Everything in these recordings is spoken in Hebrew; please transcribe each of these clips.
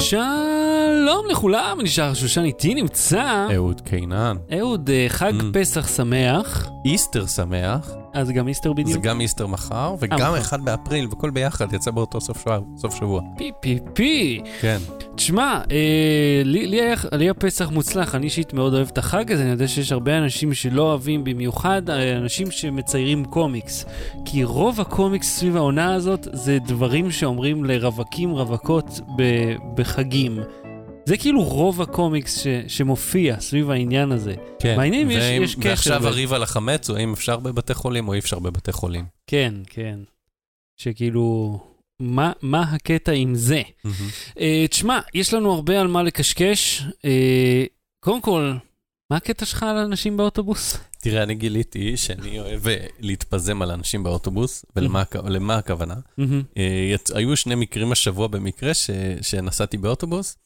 山。שלום לכולם, נשאר שושן איתי נמצא. אהוד קינן. אהוד, אה, חג Mm. פסח שמח. איסטר שמח, אז גם איסטר זה בדיוק. גם איסטר מחר, וגם. אחד באפריל, וכל ביחד יצא באותו סוף שבוע. סוף שבוע. פי פי פי. כן. תשמע, אה, לי, לי, היה, לי היה פסח מוצלח, אני אישית מאוד אוהב את החג הזה, אני יודע שיש הרבה אנשים שלא אוהבים, במיוחד אה, אנשים שמציירים קומיקס. כי רוב הקומיקס סביב העונה הזאת זה דברים שאומרים לרווקים, רווקות ב, בחגים. זה כאילו רוב הקומיקס ש, שמופיע סביב העניין הזה. כן. מעניין אם יש- יש קשר ועכשיו הריב על החמץ, הוא האם אפשר בבתי חולים או אי אפשר בבתי חולים. כן, כן. שכאילו, מה, מה הקטע עם זה? Uh, תשמע, יש לנו הרבה על מה לקשקש. Uh, קודם כל, מה הקטע שלך על אנשים באוטובוס? תראה, אני גיליתי שאני אוהב אה, להתפזם על אנשים באוטובוס, ולמה הכ- למה הכוונה? היו שני מקרים השבוע במקרה ש- שנסעתי באוטובוס.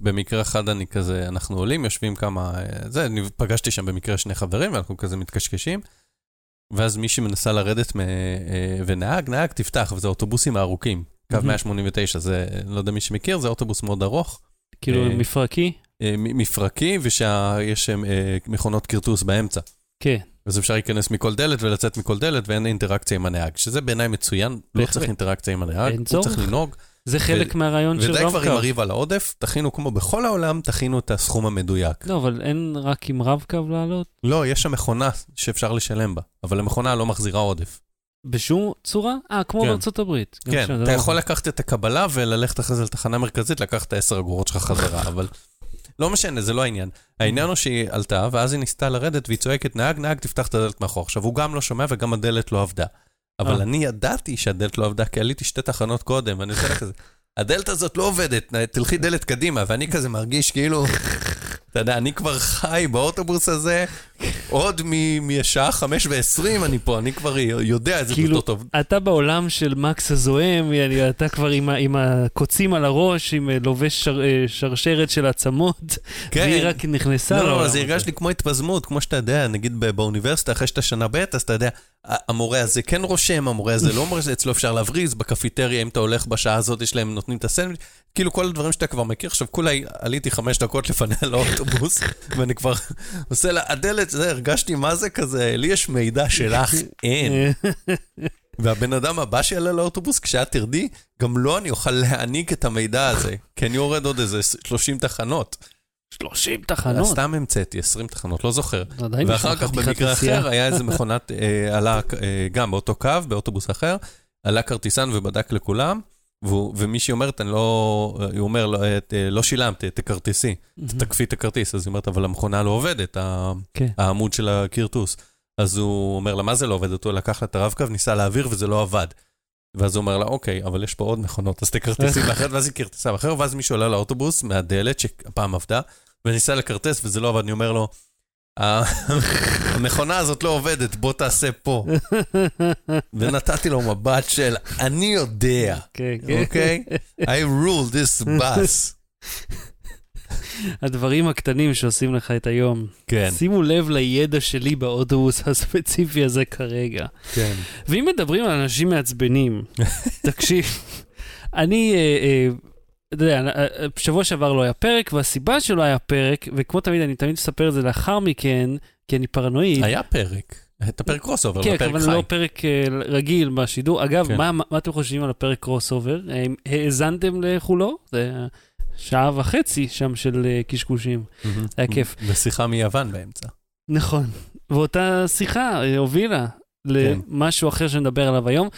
במקרה אחד אני כזה, אנחנו עולים, יושבים כמה, אה, זה, אני פגשתי שם במקרה שני חברים, ואנחנו כזה מתקשקשים. ואז מישהי מנסה לרדת מ... אה, ונהג, נהג, תפתח, וזה האוטובוסים הארוכים. קו מהמם. 189, זה, לא יודע מי שמכיר, זה אוטובוס מאוד ארוך, כאילו, אה, מפרקי? מפרקי, ושיש מכונות כרטוס באמצע. כן. אז אפשר להיכנס מכל דלת ולצאת מכל דלת, ואין אינטראקציה עם הנהג, שזה בעיניי מצוין, לא. צריך אינטראקציה עם הנהג, הוא. צריך לנהוג. זה חלק מהרעיון של ודי כבר עם רב-קו. הריב על העודף, תכינו כמו בכל העולם, תכינו את הסכום המדויק. לא, אבל אין רק עם רב-קו לעלות? לא, יש שם מכונה שאפשר לשלם בה, אבל המכונה לא מחזירה עודף. בשום צורה? אה, כמו כן. בארצות הברית. שם כן, זה אתה לא- יכול לקחת את הקבלה וללכת אחרי זה לתחנה מרכזית, לקחת את העשר אגורות שלך חזרה, אבל לא משנה, זה לא העניין. העניין הוא שהיא עלתה, ואז היא ניסתה לרדת, והיא צועקת, נהג, נהג, תפתח את הדלת מאחור. עכשיו, הוא גם לא שומע וגם הדלת לא עבדה. אבל אה. אני ידעתי שהדלת לא עבדה, כי עליתי שתי תחנות קודם, ואני עושה לה כזה, הדלת הזאת לא עובדת, תלכי דלת קדימה, ואני כזה מרגיש כאילו, אתה יודע, אני כבר חי באוטובוס הזה, עוד מהשעה חמש ועשרים אני פה, אני כבר יודע את זה כאילו, טוב. אתה בעולם של מקס הזוהם, אתה כבר עם, עם הקוצים על הראש, עם אה, לובש שר, אה, שרשרת של עצמות, והיא רק נכנסה לא, לעולם לא, זה. הרגש לי כמו התפזמות, כמו שאתה יודע, נגיד באוניברסיטה, אחרי שאתה שנה ב', אז אתה יודע, המורה הזה כן רושם, המורה הזה לא רושם, אצלו אפשר להבריז, בקפיטריה, אם אתה הולך בשעה הזאת, יש להם, נותנים את הסנדוויץ', כאילו כל הדברים שאתה כבר מכיר. עכשיו, כולה עליתי חמש דקות לפניה לאוטובוס, ואני כבר עושה לה, הדלת, זה, הרגשתי מה זה כזה, לי יש מידע שלך, אין. אה, והבן אדם הבא שיעלה לאוטובוס, כשאת תרדי, גם לו אני אוכל להעניק את המידע הזה, כי אני יורד עוד איזה 30 תחנות. 30 תחנות. סתם המצאתי 20 תחנות, לא זוכר. ואחר כך במקרה נסיעה. אחר היה איזה מכונת, אה, עלה אה, גם באותו קו, באוטובוס אחר, עלה כרטיסן ובדק לכולם, ומישהי אומרת, אני לא, הוא אומר, לא, אה, לא שילמת, תכרטיסי, תקפי את הכרטיס. אז היא אומרת, אבל המכונה לא עובדת, ה- כן. העמוד של הכרטוס. אז הוא אומר לה, מה זה לא עובד? הוא לקח לה את הרב-קו, ניסה להעביר וזה לא עבד. ואז הוא אומר לה, אוקיי, אבל יש פה עוד מכונות, אז תכרטיסי באחרת, ואז היא כרטיסה באחר, ואז מישהו עלה לאוטובוס מהדלת, שהפעם עבדה, וניסה לכרטס וזה לא עבד, אני אומר לו, "ה- המכונה הזאת לא עובדת, בוא תעשה פה. ונתתי לו מבט של, אני יודע, כן, כן. אוקיי? I rule this bus. הדברים הקטנים שעושים לך את היום. כן, שימו לב לידע שלי באוטובוס הספציפי הזה כרגע. כן. ואם מדברים על אנשים מעצבנים, תקשיב, אני, אה, אה, אתה יודע, אה, אה, שבוע שעבר לא היה פרק, והסיבה שלא היה פרק, וכמו תמיד, אני תמיד מספר את זה לאחר מכן, כי אני פרנואיד. היה פרק, את הפרק crossover, כן, לא פרק אבל חי. לא פרק אה, רגיל בשידור. אגב, כן. מה, מה אתם חושבים על הפרק crossover? האזנתם לכולו? זה שעה וחצי שם של אה, קשקושים. היה כיף. ושיחה מיוון באמצע. נכון. ואותה שיחה אה, הובילה כן. למשהו אחר שנדבר עליו היום.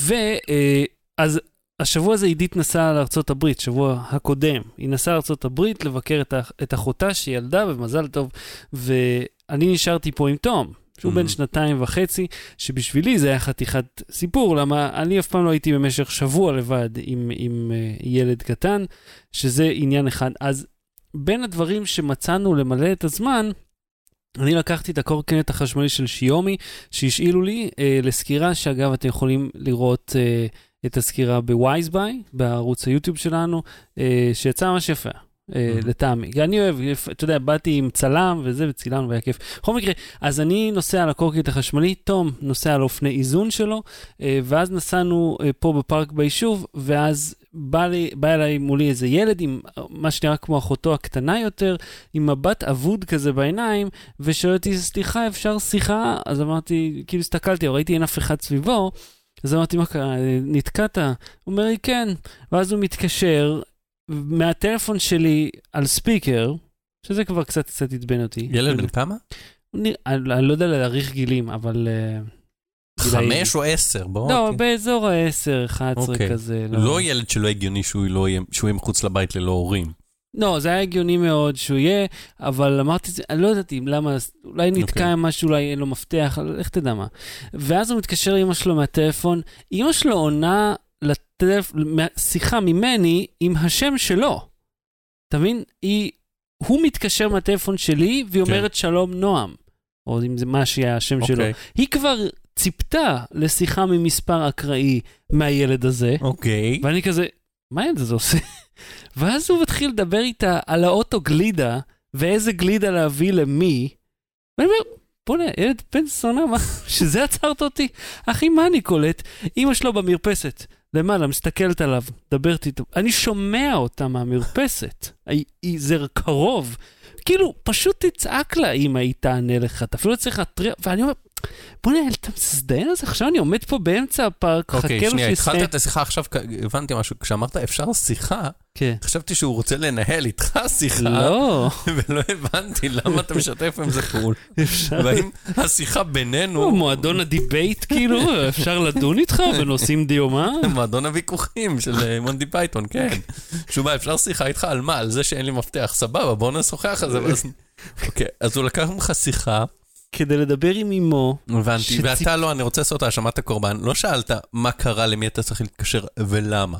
ואז השבוע הזה עידית נסעה לארה"ב, שבוע הקודם. היא נסעה לארה"ב לבקר את, אח- את אחותה שהיא ילדה, ומזל טוב. ואני נשארתי פה עם תום. שהוא בן Mhm. שנתיים וחצי, שבשבילי זה היה חתיכת סיפור, למה אני אף פעם לא הייתי במשך שבוע לבד עם, עם uh, ילד קטן, שזה עניין אחד. אז בין הדברים שמצאנו למלא את הזמן, אני לקחתי את הקורקינט החשמלי של שיומי, שהשאילו לי אה, לסקירה, שאגב, אתם יכולים לראות אה, את הסקירה בווייזביי, בערוץ היוטיוב שלנו, אה, שיצא ממש יפה. אה. לטעמי. אני אוהב, אתה יודע, באתי עם צלם וזה, וצילמנו והיה כיף. בכל מקרה, אז אני נוסע על הקורקינט החשמלי, תום נוסע על אופני איזון שלו, אה, ואז נסענו פה בפארק ביישוב, ואז בא, לי, בא אליי מולי איזה ילד עם מה שנראה כמו אחותו הקטנה יותר, עם מבט אבוד כזה בעיניים, ושואל אותי, סליחה, אפשר שיחה? אז אמרתי, כאילו הסתכלתי, ראיתי אין אף אחד סביבו, אז אמרתי, מה קרה, נתקעת? הוא אומר לי, כן. ואז הוא מתקשר מהטלפון שלי על ספיקר, שזה כבר קצת קצת עצבן אותי. ילד בן כמה? אני, אני, אני לא יודע להעריך גילים, אבל... Uh, חמש או עשר, בואו. לא, אוקיי. באזור ה-10, 11 אוקיי. כזה. לא. לא ילד שלא הגיוני שהוא לא יהיה, שהוא יהיה מחוץ לבית ללא הורים. לא, זה היה הגיוני מאוד שהוא יהיה, אבל אמרתי, אני לא ידעתי למה, אולי נתקע okay. אוקיי. עם משהו, אולי אין לו מפתח, איך תדע מה. ואז הוא מתקשר לאמא שלו מהטלפון, אמא שלו עונה לטלפ... שיחה ממני עם השם שלו. אתה מבין? היא, הוא מתקשר מהטלפון שלי, והיא כן. אומרת שלום נועם, או אם זה מה שיהיה השם okay. שלו. אוקיי. היא כבר ציפתה לשיחה ממספר אקראי מהילד הזה. אוקיי. ואני כזה, מה הילד הזה עושה? ואז הוא מתחיל לדבר איתה על האוטו גלידה, ואיזה גלידה להביא למי. ואני אומר, בוא'נה, ילד בן זונה, מה, שזה עצרת אותי? אחי, מה אני קולט? אמא שלו במרפסת, למעלה, מסתכלת עליו, מדברת איתו. אני שומע אותה מהמרפסת. זה קרוב. כאילו, פשוט תצעק לה אם היא תענה לך, אתה אפילו לא צריך להתריע, ואני אומר, בוא'נה, אתה מזדיין על זה? עכשיו אני עומד פה באמצע הפארק, חכה לו שיסתיים. אוקיי, שנייה, התחלת את השיחה עכשיו, הבנתי משהו, כשאמרת אפשר שיחה, כן. חשבתי שהוא רוצה לנהל איתך שיחה, לא. ולא הבנתי למה אתה משתף עם זה פעול. אפשר. והאם השיחה בינינו... מועדון ה debate, כאילו, אפשר לדון איתך בנושאים דיומא? מועדון הוויכוחים של אה, מונטי פייתון, כן. שובה, אפשר שיחה איתך על מה? על זה שאין לי מפתח, סבבה, בוא נשוחח על זה. אוקיי, אז הוא לקח ממך שיחה. כדי לדבר עם אמו. הבנתי, שציפ... ואתה לא, אני רוצה לעשות האשמת הקורבן, לא שאלת מה קרה, למי אתה צריך להתקשר ולמה.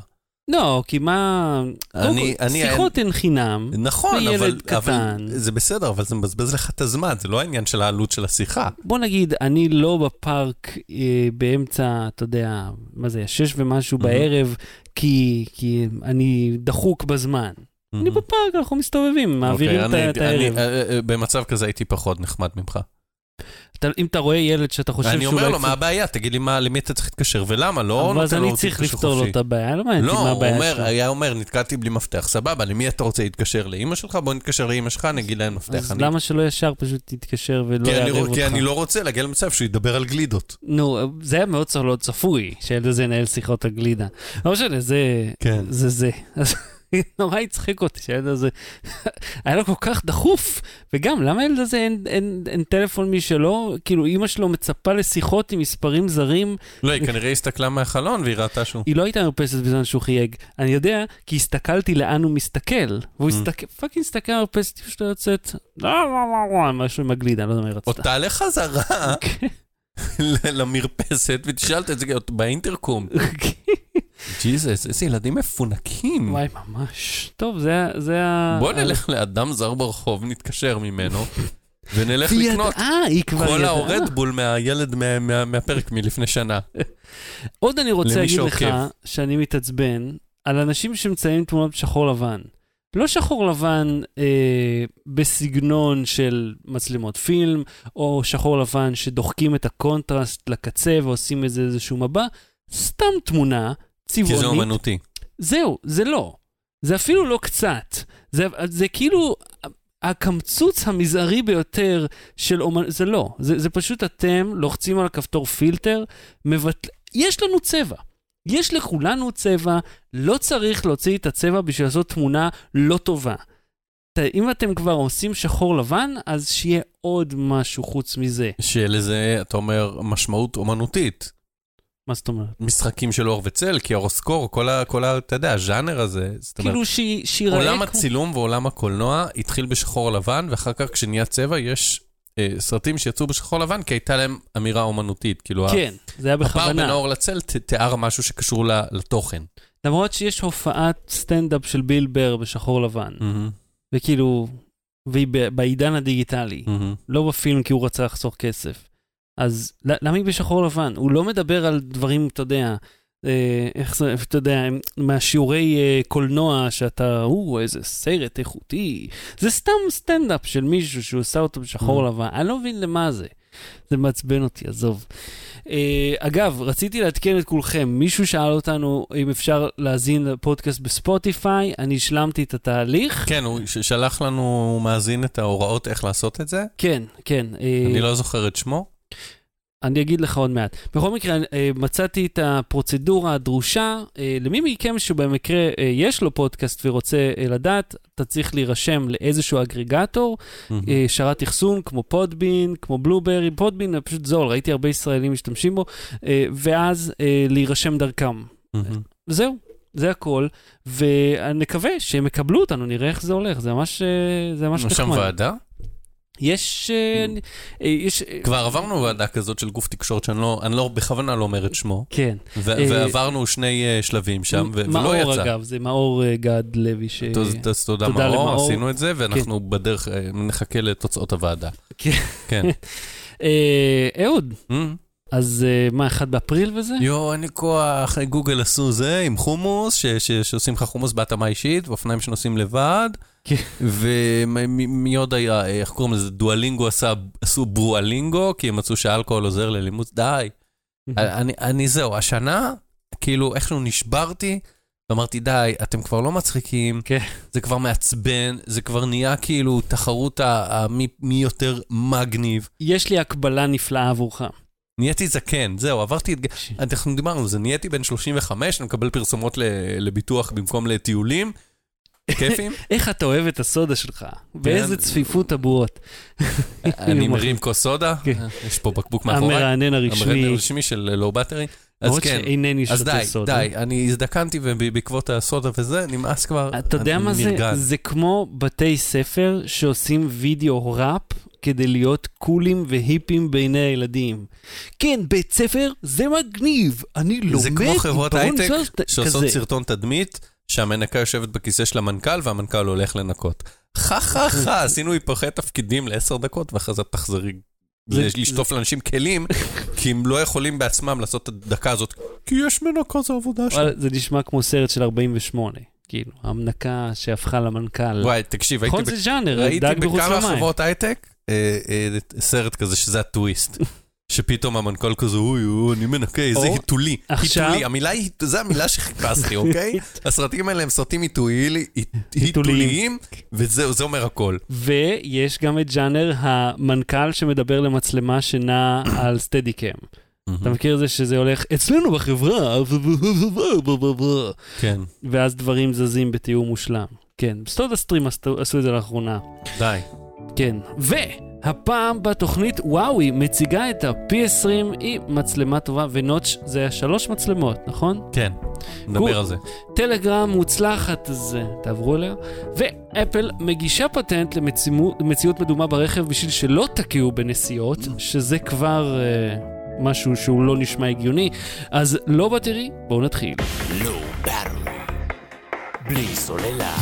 לא, כי מה... אני, אני, שיחות הן חינם. נכון, אבל, אבל זה בסדר, אבל זה מבזבז לך את הזמן, זה לא העניין של העלות של השיחה. בוא נגיד, אני לא בפארק אה, באמצע, אתה יודע, מה זה, שש ומשהו mm-hmm. בערב, כי, כי אני דחוק בזמן. Mm-hmm. אני בפארק, אנחנו מסתובבים, מעבירים okay, אוקיי, את הערב. אני, אה, אה, במצב כזה הייתי פחות נחמד ממך. אתה, אם אתה רואה ילד שאתה חושב שהוא... אני אומר לו, מה הבעיה? תגיד לי מה, למי אתה צריך להתקשר ולמה, לא נותן לו אז אני צריך לפתור לו את הבעיה, לא מעניין אותי מה הבעיה שלו. לא, הוא היה אומר, נתקעתי בלי מפתח, סבבה, למי אתה רוצה להתקשר? לאמא שלך? בוא נתקשר לאמא שלך, נגיד להם מפתח. אז למה שלא ישר פשוט תתקשר ולא יערב אותך? כי אני לא רוצה להגיע למצב שהוא ידבר על גלידות. נו, זה היה מאוד לא צפוי, שהילד הזה ינהל שיחות על גלידה. לא משנה, זה כן. זה. זה. נורא הצחיק אותי שהילד הזה, היה לו כל כך דחוף. וגם, למה הילד הזה אין, אין, אין טלפון משלו? כאילו, אימא שלו מצפה לשיחות עם מספרים זרים. לא, היא כנראה הסתכלה מהחלון והיא ראתה שהוא... היא לא הייתה מרפסת בזמן שהוא חייג. אני יודע, כי הסתכלתי לאן הוא מסתכל. והוא mm. הסתכל, fucking הסתכל על מרפסת, פשוט יוצאת, לא, לא, לא, משהו עם הגלידה, לא יודע מה היא רצתה. או תעלה חזרה. כן. למרפסת ותשאל את זה באינטרקום. ג'יזוס, איזה ילדים מפונקים. וואי, ממש. טוב, זה, זה ה... בוא נלך לאדם זר ברחוב, נתקשר ממנו, ונלך לקנות כל ה Red Bull מהילד מהפרק מלפני שנה. עוד אני רוצה להגיד לך שאני מתעצבן על אנשים שמצייצים תמונות שחור לבן. לא שחור לבן אה, בסגנון של מצלמות פילם, או שחור לבן שדוחקים את הקונטרסט לקצה ועושים איזה איזשהו מבע, סתם תמונה צבעונית. כי זה אומנותי. זהו, זה לא. זה אפילו לא קצת. זה, זה כאילו הקמצוץ המזערי ביותר של אומנות, זה לא. זה, זה פשוט אתם לוחצים על הכפתור פילטר, מבטל... יש לנו צבע. יש לכולנו צבע, לא צריך להוציא את הצבע בשביל לעשות תמונה לא טובה. אם אתם כבר עושים שחור לבן, אז שיהיה עוד משהו חוץ מזה. שיהיה לזה, אתה אומר, משמעות אומנותית. מה זאת אומרת? משחקים של אור וצל, קיורוסקור, כל ה... כל ה... אתה יודע, הז'אנר הזה. כאילו שיראה... עולם הצילום ועולם הקולנוע התחיל בשחור לבן, ואחר כך כשנהיה צבע יש אה, סרטים שיצאו בשחור לבן, כי הייתה להם אמירה אומנותית. כאילו, כן, זה היה בכוונה. הפער בין האור לצל תיאר משהו שקשור לתוכן. למרות שיש הופעת סטנדאפ של ביל בר בשחור לבן, mm-hmm. וכאילו, והיא בעידן הדיגיטלי, mm-hmm. לא בפילם כי הוא רצה לחסוך כסף. אז למה היא בשחור לבן? הוא לא מדבר על דברים, אתה יודע, אה, איך זה, אתה יודע, מהשיעורי אה, קולנוע שאתה, או, איזה סרט איכותי. זה סתם סטנדאפ של מישהו שהוא עושה אותו בשחור mm. לבן, אני לא מבין למה זה. זה מעצבן אותי, עזוב. אה, אגב, רציתי לעדכן את כולכם, מישהו שאל אותנו אם אפשר להאזין לפודקאסט בספוטיפיי, אני השלמתי את התהליך. כן, הוא שלח לנו, הוא מאזין את ההוראות איך לעשות את זה. כן, כן. אה, אני לא זוכר את שמו. אני אגיד לך עוד מעט. בכל מקרה, אה, מצאתי את הפרוצדורה הדרושה. אה, למי מכם שבמקרה אה, יש לו פודקאסט ורוצה לדעת, אתה צריך להירשם לאיזשהו אגרגטור, אה, שרת אחסון, כמו פודבין, כמו בלוברי, פודבין זה פשוט זול, ראיתי הרבה ישראלים משתמשים בו, ואז להירשם דרכם. מהמם. זהו, זה הכל, ונקווה שהם יקבלו אותנו, נראה איך זה הולך, זה ממש, ממש יש שם נחמד. ועדה? יש, אה, אה, יש, אה, כבר עברנו ועדה כזאת של גוף תקשורת שאני לא, אני לא, בכוונה לא אומר את שמו, כן. ו- ועברנו שני שלבים שם, ו- ולא מאור, יצא. אגב, זה מאור גד לוי, ש... אז תודה תודה מאור, למאור. עשינו את זה, ואנחנו בדרך, אה, נחכה לתוצאות הוועדה. כן. כן. אה, אהוד, Mm. אז אה, מה, אחד באפריל וזה? יואו, אין לי כוח, גוגל עשו זה עם חומוס, ש- ש- שעושים לך חומוס בהתאמה אישית, ואופניים שנוסעים לבד. כן. ומי עוד היה, איך קוראים לזה, דואלינגו עשה, עשו ברואלינגו, כי הם מצאו שאלכוהול עוזר ללימוד, די. אני, אני זהו, השנה, כאילו איכשהו נשברתי, ואמרתי, די, אתם כבר לא מצחיקים, כן. זה כבר מעצבן, זה כבר נהיה כאילו תחרות ה- ה- מי, מי יותר מגניב. יש לי הקבלה נפלאה עבורך. נהייתי זקן, זהו, עברתי את... ש- אנחנו דיברנו על זה, נהייתי בן 35, אני מקבל פרסומות לביטוח במקום לטיולים. כיפים? איך אתה אוהב את הסודה שלך? באיזה צפיפות הבועות. אני מרים כוס סודה, כן. יש פה בקבוק מאחוריי. המרענן הרשמי, הרשמי של לואו בטרי. אז כן, שאינני אז שותה די. די, אני הזדקנתי ובעקבות הסודה וזה, נמאס כבר. אתה יודע מה זה? זה כמו בתי ספר שעושים וידאו ראפ כדי להיות קולים והיפים בעיני הילדים. כן, בית ספר זה מגניב, אני לומד זה כמו חברות הייטק שעושות. סרטון תדמית, שהמנקה יושבת בכיסא של המנכ"ל והמנכ"ל הולך לנקות. חה חה חה, עשינו היפוכי תפקידים לעשר דקות, ואחרי זה תחזרי זה- לשטוף לאנשים כלים, כי הם לא יכולים בעצמם לעשות את הדקה הזאת, כי יש מנקה, זו עבודה שלהם. זה נשמע כמו סרט של 48, כאילו, המנקה שהפכה למנכ"ל. וואי, תקשיב, הייתי נכון, ב- זה ז'אנר, ראיתי דג בכמה למים. חברות הייטק אה, אה, סרט כזה שזה הטוויסט. שפתאום המנכ"ל כזה, אוי, אוי, אני מנקה, איזה. עכשיו- היתולי, המילה, היא- זה המילה שחיפשתי, אוקיי? הסרטים האלה הם סרטים היתולי- היתוליים. היתוליים, וזהו, זה אומר הכל. ויש גם את ז'אנר המנכ"ל שמדבר למצלמה שנעה על סטדיקאם. אתה מכיר את זה שזה הולך אצלנו בחברה, כן, ואז דברים זזים בתיאור מושלם. כן, סטודה סטרים עשו את זה לאחרונה. די. כן, והפעם בתוכנית וואוי מציגה את ה-P20 עם מצלמה טובה, ונוטש זה היה שלוש מצלמות, נכון? כן. נדבר על זה. טלגרם מוצלחת, אז תעברו אליה. ואפל מגישה פטנט למציאות מדומה ברכב בשביל שלא תקיעו בנסיעות, שזה כבר אה, משהו שהוא לא נשמע הגיוני. אז לא בטרי, בואו נתחיל. Low Battery. בלי סוללה.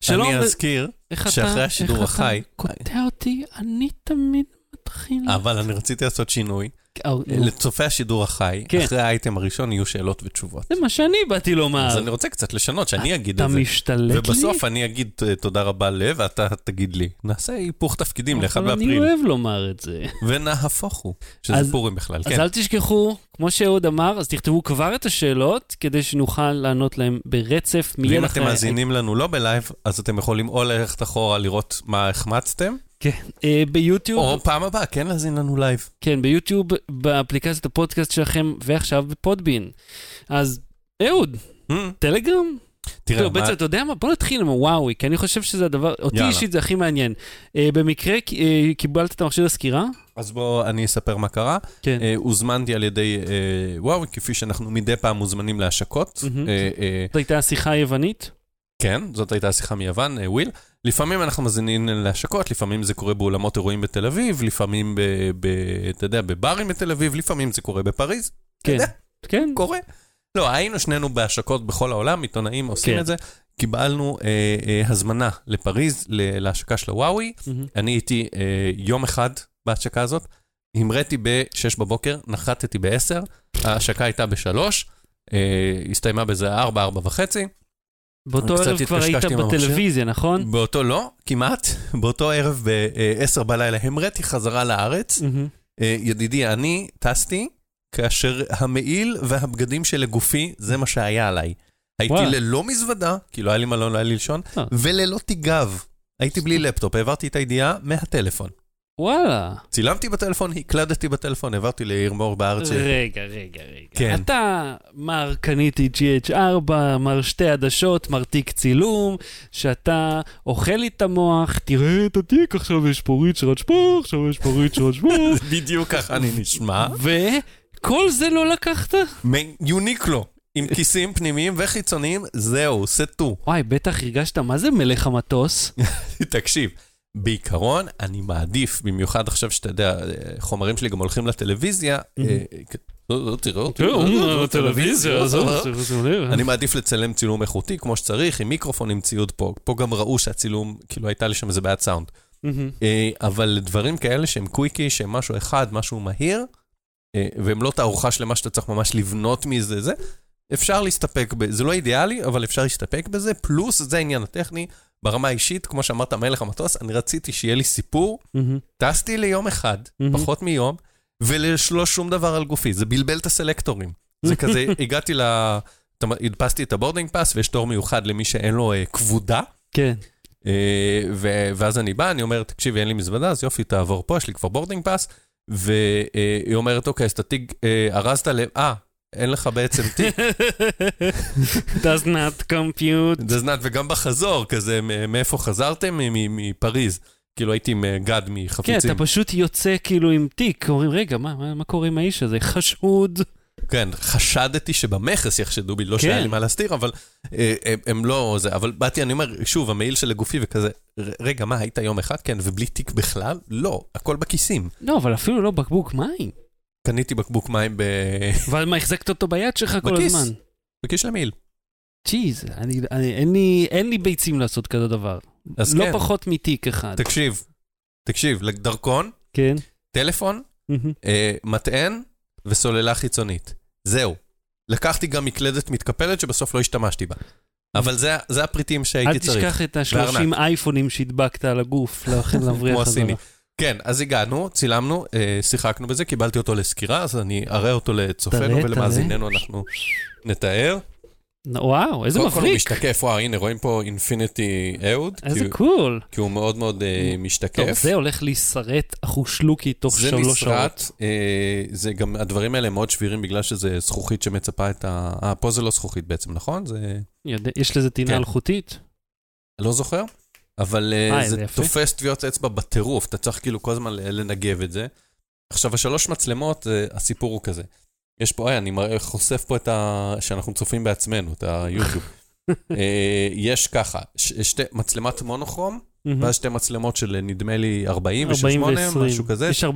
שלום, אני אזכיר, איך אתה, שאחרי השידור איך החי- אתה קוטע אותי, אני תמיד מתחיל. אבל אני רציתי לעשות שינוי. אה, לצופי השידור החי, כן. אחרי האייטם הראשון יהיו שאלות ותשובות. זה מה שאני באתי לומר. אז אני רוצה קצת לשנות, שאני אגיד אתה את זה. משתלט לי? ובסוף אני אגיד אה, תודה רבה ל, ואתה תגיד לי. נעשה היפוך תפקידים ל-1 אבל אני באפריל. אוהב לומר את זה. ונהפוך הוא, שזה אז- פורים בכלל, אז כן. אל תשכחו, כמו שאהוד אמר, אז תכתבו כבר את השאלות, כדי שנוכל לענות להם ברצף מיד ואם. אתם מאזינים לנו לא ב live, אז אתם יכולים או ללכת אחורה לראות מה החמצתם, כן, אה, ביוטיוב, או פעם הבאה כן להאזין לנו live. כן, ביוטיוב, באפליקציית הפודקאסט שלכם, ועכשיו בפודבין. אז אהוד, Hmm, טלגרם? תראה, טוב, מה- בעצם, אתה יודע מה? בוא נתחיל עם הוואוי, כי אני חושב שזה הדבר, אותי יאללה. אישית זה הכי מעניין. אה, במקרה אה, קיבלת את המכשיר הסקירה? אז בואו אני אספר מה קרה. כן. אה, הוזמנתי על ידי אה, וואו, כפי שאנחנו מדי פעם מוזמנים להשקות. מהמם. אה, אה, זו הייתה שיחה יוונית? כן, זאת הייתה שיחה מיוון, וויל. לפעמים אנחנו מאזינים להשקות, לפעמים זה קורה באולמות אירועים בתל אביב, לפעמים, ב, ב, אתה יודע, בברים בתל אביב, לפעמים זה קורה בפריז. אתה כן. יודע, כן. קורה. לא, היינו שנינו בהשקות בכל העולם, עיתונאים עושים כן. את זה. קיבלנו אה, אה, הזמנה לפריז, להשקה של הוואוי. מהמם. אני הייתי אה, יום אחד בהשקה הזאת, המראתי ב-6 בבוקר, נחתתי ב-10, ההשקה הייתה ב-3, אה, הסתיימה בזה 4, 4 וחצי. באותו ערב כבר היית עם המחשב. בטלוויזיה, נכון? באותו לא, כמעט, באותו ערב ב-10 בלילה המראתי חזרה לארץ. אה, ידידי, אני טסתי כאשר המעיל והבגדים שלגופי, זה מה שהיה עליי. הייתי וואלה. ללא מזוודה, כי לא היה לי מלון, לא היה לי לישון, אה. וללא תיגב. הייתי בלי לפטופ, העברתי את הידיעה מהטלפון. וואלה. צילמתי בטלפון, הקלדתי בטלפון, העברתי לעיר מור בארץ. רגע, רגע, רגע. כן. אתה, מר קניתי GH4, מר שתי עדשות, מר תיק צילום, שאתה אוכל לי את המוח, תראה את התיק, עכשיו יש פה ריצ'רד שפור, עכשיו יש פה ריצ'רד שפור, בדיוק ככה אני נשמע. וכל זה לא לקחת? יוניקלו, עם כיסים פנימיים וחיצוניים, זהו, סטו. וואי, בטח הרגשת מה זה מלך המטוס. תקשיב, בעיקרון, אני מעדיף, במיוחד עכשיו שאתה יודע, חומרים שלי גם הולכים לטלוויזיה, אה, לא, לא, תראה אותי. אני מעדיף לצלם צילום איכותי כמו שצריך, עם מיקרופון, עם ציוד פה. פה גם ראו שהצילום, כאילו הייתה לי שם איזה בעיית סאונד. אה, אבל דברים כאלה שהם קוויקי, שהם משהו אחד, משהו מהיר, אה, והם לא תערוכה שלמה שאתה צריך ממש לבנות מזה, זה, אפשר להסתפק. זה לא אידיאלי, אבל אפשר להסתפק בזה, פלוס זה העניין הטכני. ברמה האישית, כמו שאמרת, מלך המטוס, אני רציתי שיהיה לי סיפור, מהמ. טסתי ליום אחד, מהמ. פחות מיום, ולא שום דבר על גופי, זה בלבל את הסלקטורים. זה כזה, הגעתי ל... הדפסתי את ה boarding pass, ויש תור מיוחד למי שאין לו אה, כבודה. כן. אה, ו- ואז אני בא, אני אומר, תקשיבי, אין לי מזוודה, אז יופי, תעבור פה, יש לי כבר boarding pass. והיא אומרת, אוקיי, אז את התיק אה, ארזת ל... אה, אין לך בעצם תיק. does not compute. זה זנת, וגם בחזור, כזה, מאיפה חזרתם? מפריז. כאילו הייתי עם אה, גד כן, מחפיצים. אתה פשוט יוצא כאילו עם תיק, אומרים, רגע, מה, מה, מה קורה עם האיש הזה? חשוד. כן, חשדתי שבמכס יחשדו בי, לא כן. שהיה לי מה להסתיר, אבל אה, הם- הם לא זה. אבל באתי, אני אומר, שוב, המעיל של הגופי וכזה, "ר- רגע, מה, היית יום אחד? כן, ובלי תיק בכלל? לא, הכל בכיסים. לא, אבל אפילו לא בקבוק מים. קניתי בקבוק מים ב... אבל מה, החזקת אותו ביד שלך כל בכיס. הזמן? בכיס של המעיל. ג'יז, אני, אני, אין, לי, אין לי ביצים לעשות כזה דבר. אז לא כן, פחות מתיק אחד. תקשיב, תקשיב, דרכון, כן? טלפון. אה, מטען וסוללה חיצונית. זהו. לקחתי גם מקלדת מתקפלת שבסוף לא השתמשתי בה. אבל זה, זה הפריטים אל שהייתי צריך. תשכח את ה-30 אייפונים שהדבקת על הגוף, לכן להבריח כמו חזרה. הסיני. כן, אז הגענו, צילמנו, אה, שיחקנו בזה, קיבלתי אותו לסקירה, אז אני אראה אותו לצופינו ולמאזיננו, אנחנו נתאר. וואו, איזה קודם כל הוא מבריק. משתקף, וואו, הנה, רואים פה אינפיניטי אהוד, איזה קול. כי הוא מאוד מאוד אה, משתקף. זה הולך להישרט אחושלוקי תוך זה שלוש שעות. אה, זה גם, הדברים האלה מאוד שבירים בגלל שזה זכוכית שמצפה את ה... אה, פה זה לא זכוכית בעצם, נכון? זה... יש לזה טינה כן. אלחוטית? לא זוכר, אבל אה, אה, זה זה. תופס טביעות אצבע בטירוף, אתה צריך כאילו כל הזמן לנגב את זה. עכשיו, השלוש מצלמות, אה, הסיפור הוא כזה. יש פה, אוי, אני מראה- חושף פה את ה... שאנחנו צופים בעצמנו, את היוטיוב. אה, יש ככה, ש- שתי, מצלמת מונוכרום, מהמם. ואז שתי מצלמות של אה, נדמה לי 40 40 ו-8, ו-20. משהו כזה. יש 40-28.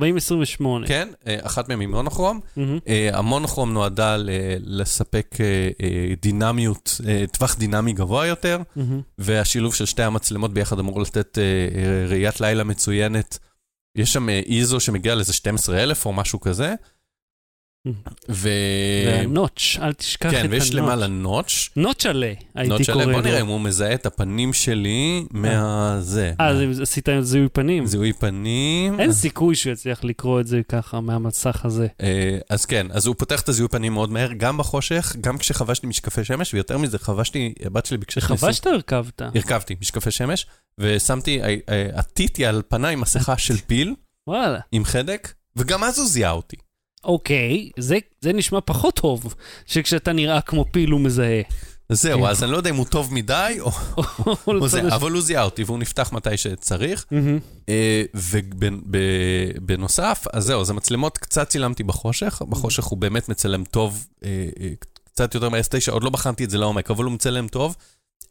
כן, אה, אחת מהן היא מונוכרום. אה, המונוכרום נועדה ל- לספק דינמיות, טווח דינמי גבוה יותר. מהמם. והשילוב של שתי המצלמות ביחד אמור לתת ראיית לילה מצוינת. יש שם איזו שמגיע לאיזה 12,000 או משהו כזה. ו... והנוטש, אל תשכח את כן, הנוטש. ויש למעלה נוטש. נוטשלה, הייתי קורא עליהם. בוא לו. נראה אם הוא מזהה את הפנים שלי מהזה. אה, אז עשית זיהוי פנים. זיהוי פנים. אין סיכוי שהוא יצליח לקרוא את זה ככה מהמסך הזה. אה, אז כן, אז הוא פותח את הזיהוי פנים מאוד מהר, גם בחושך, גם כשחבשתי משקפי שמש, ויותר מזה, חבשתי, הבת שלי ביקשה חבשת או הרכבת? הרכבתי משקפי שמש, ושמתי, אה, אה, עטיתי על פניי מסכה של פיל וואלה. עם חדק, וגם אז הוא זיהה אותי. אוקיי, זה, זה נשמע פחות טוב, שכשאתה נראה כמו פיל הוא מזהה. זהו, אז אני לא יודע אם הוא טוב מדי או זה, השני. אבל הוא זיהה אותי והוא נפתח מתי שצריך. מהמם. ובנוסף, אז זהו, אז המצלמות קצת צילמתי בחושך, בחושך הוא באמת מצלם טוב, אה, אה, קצת יותר מ-S9, עוד לא בחנתי את זה לעומק, אבל הוא מצלם טוב.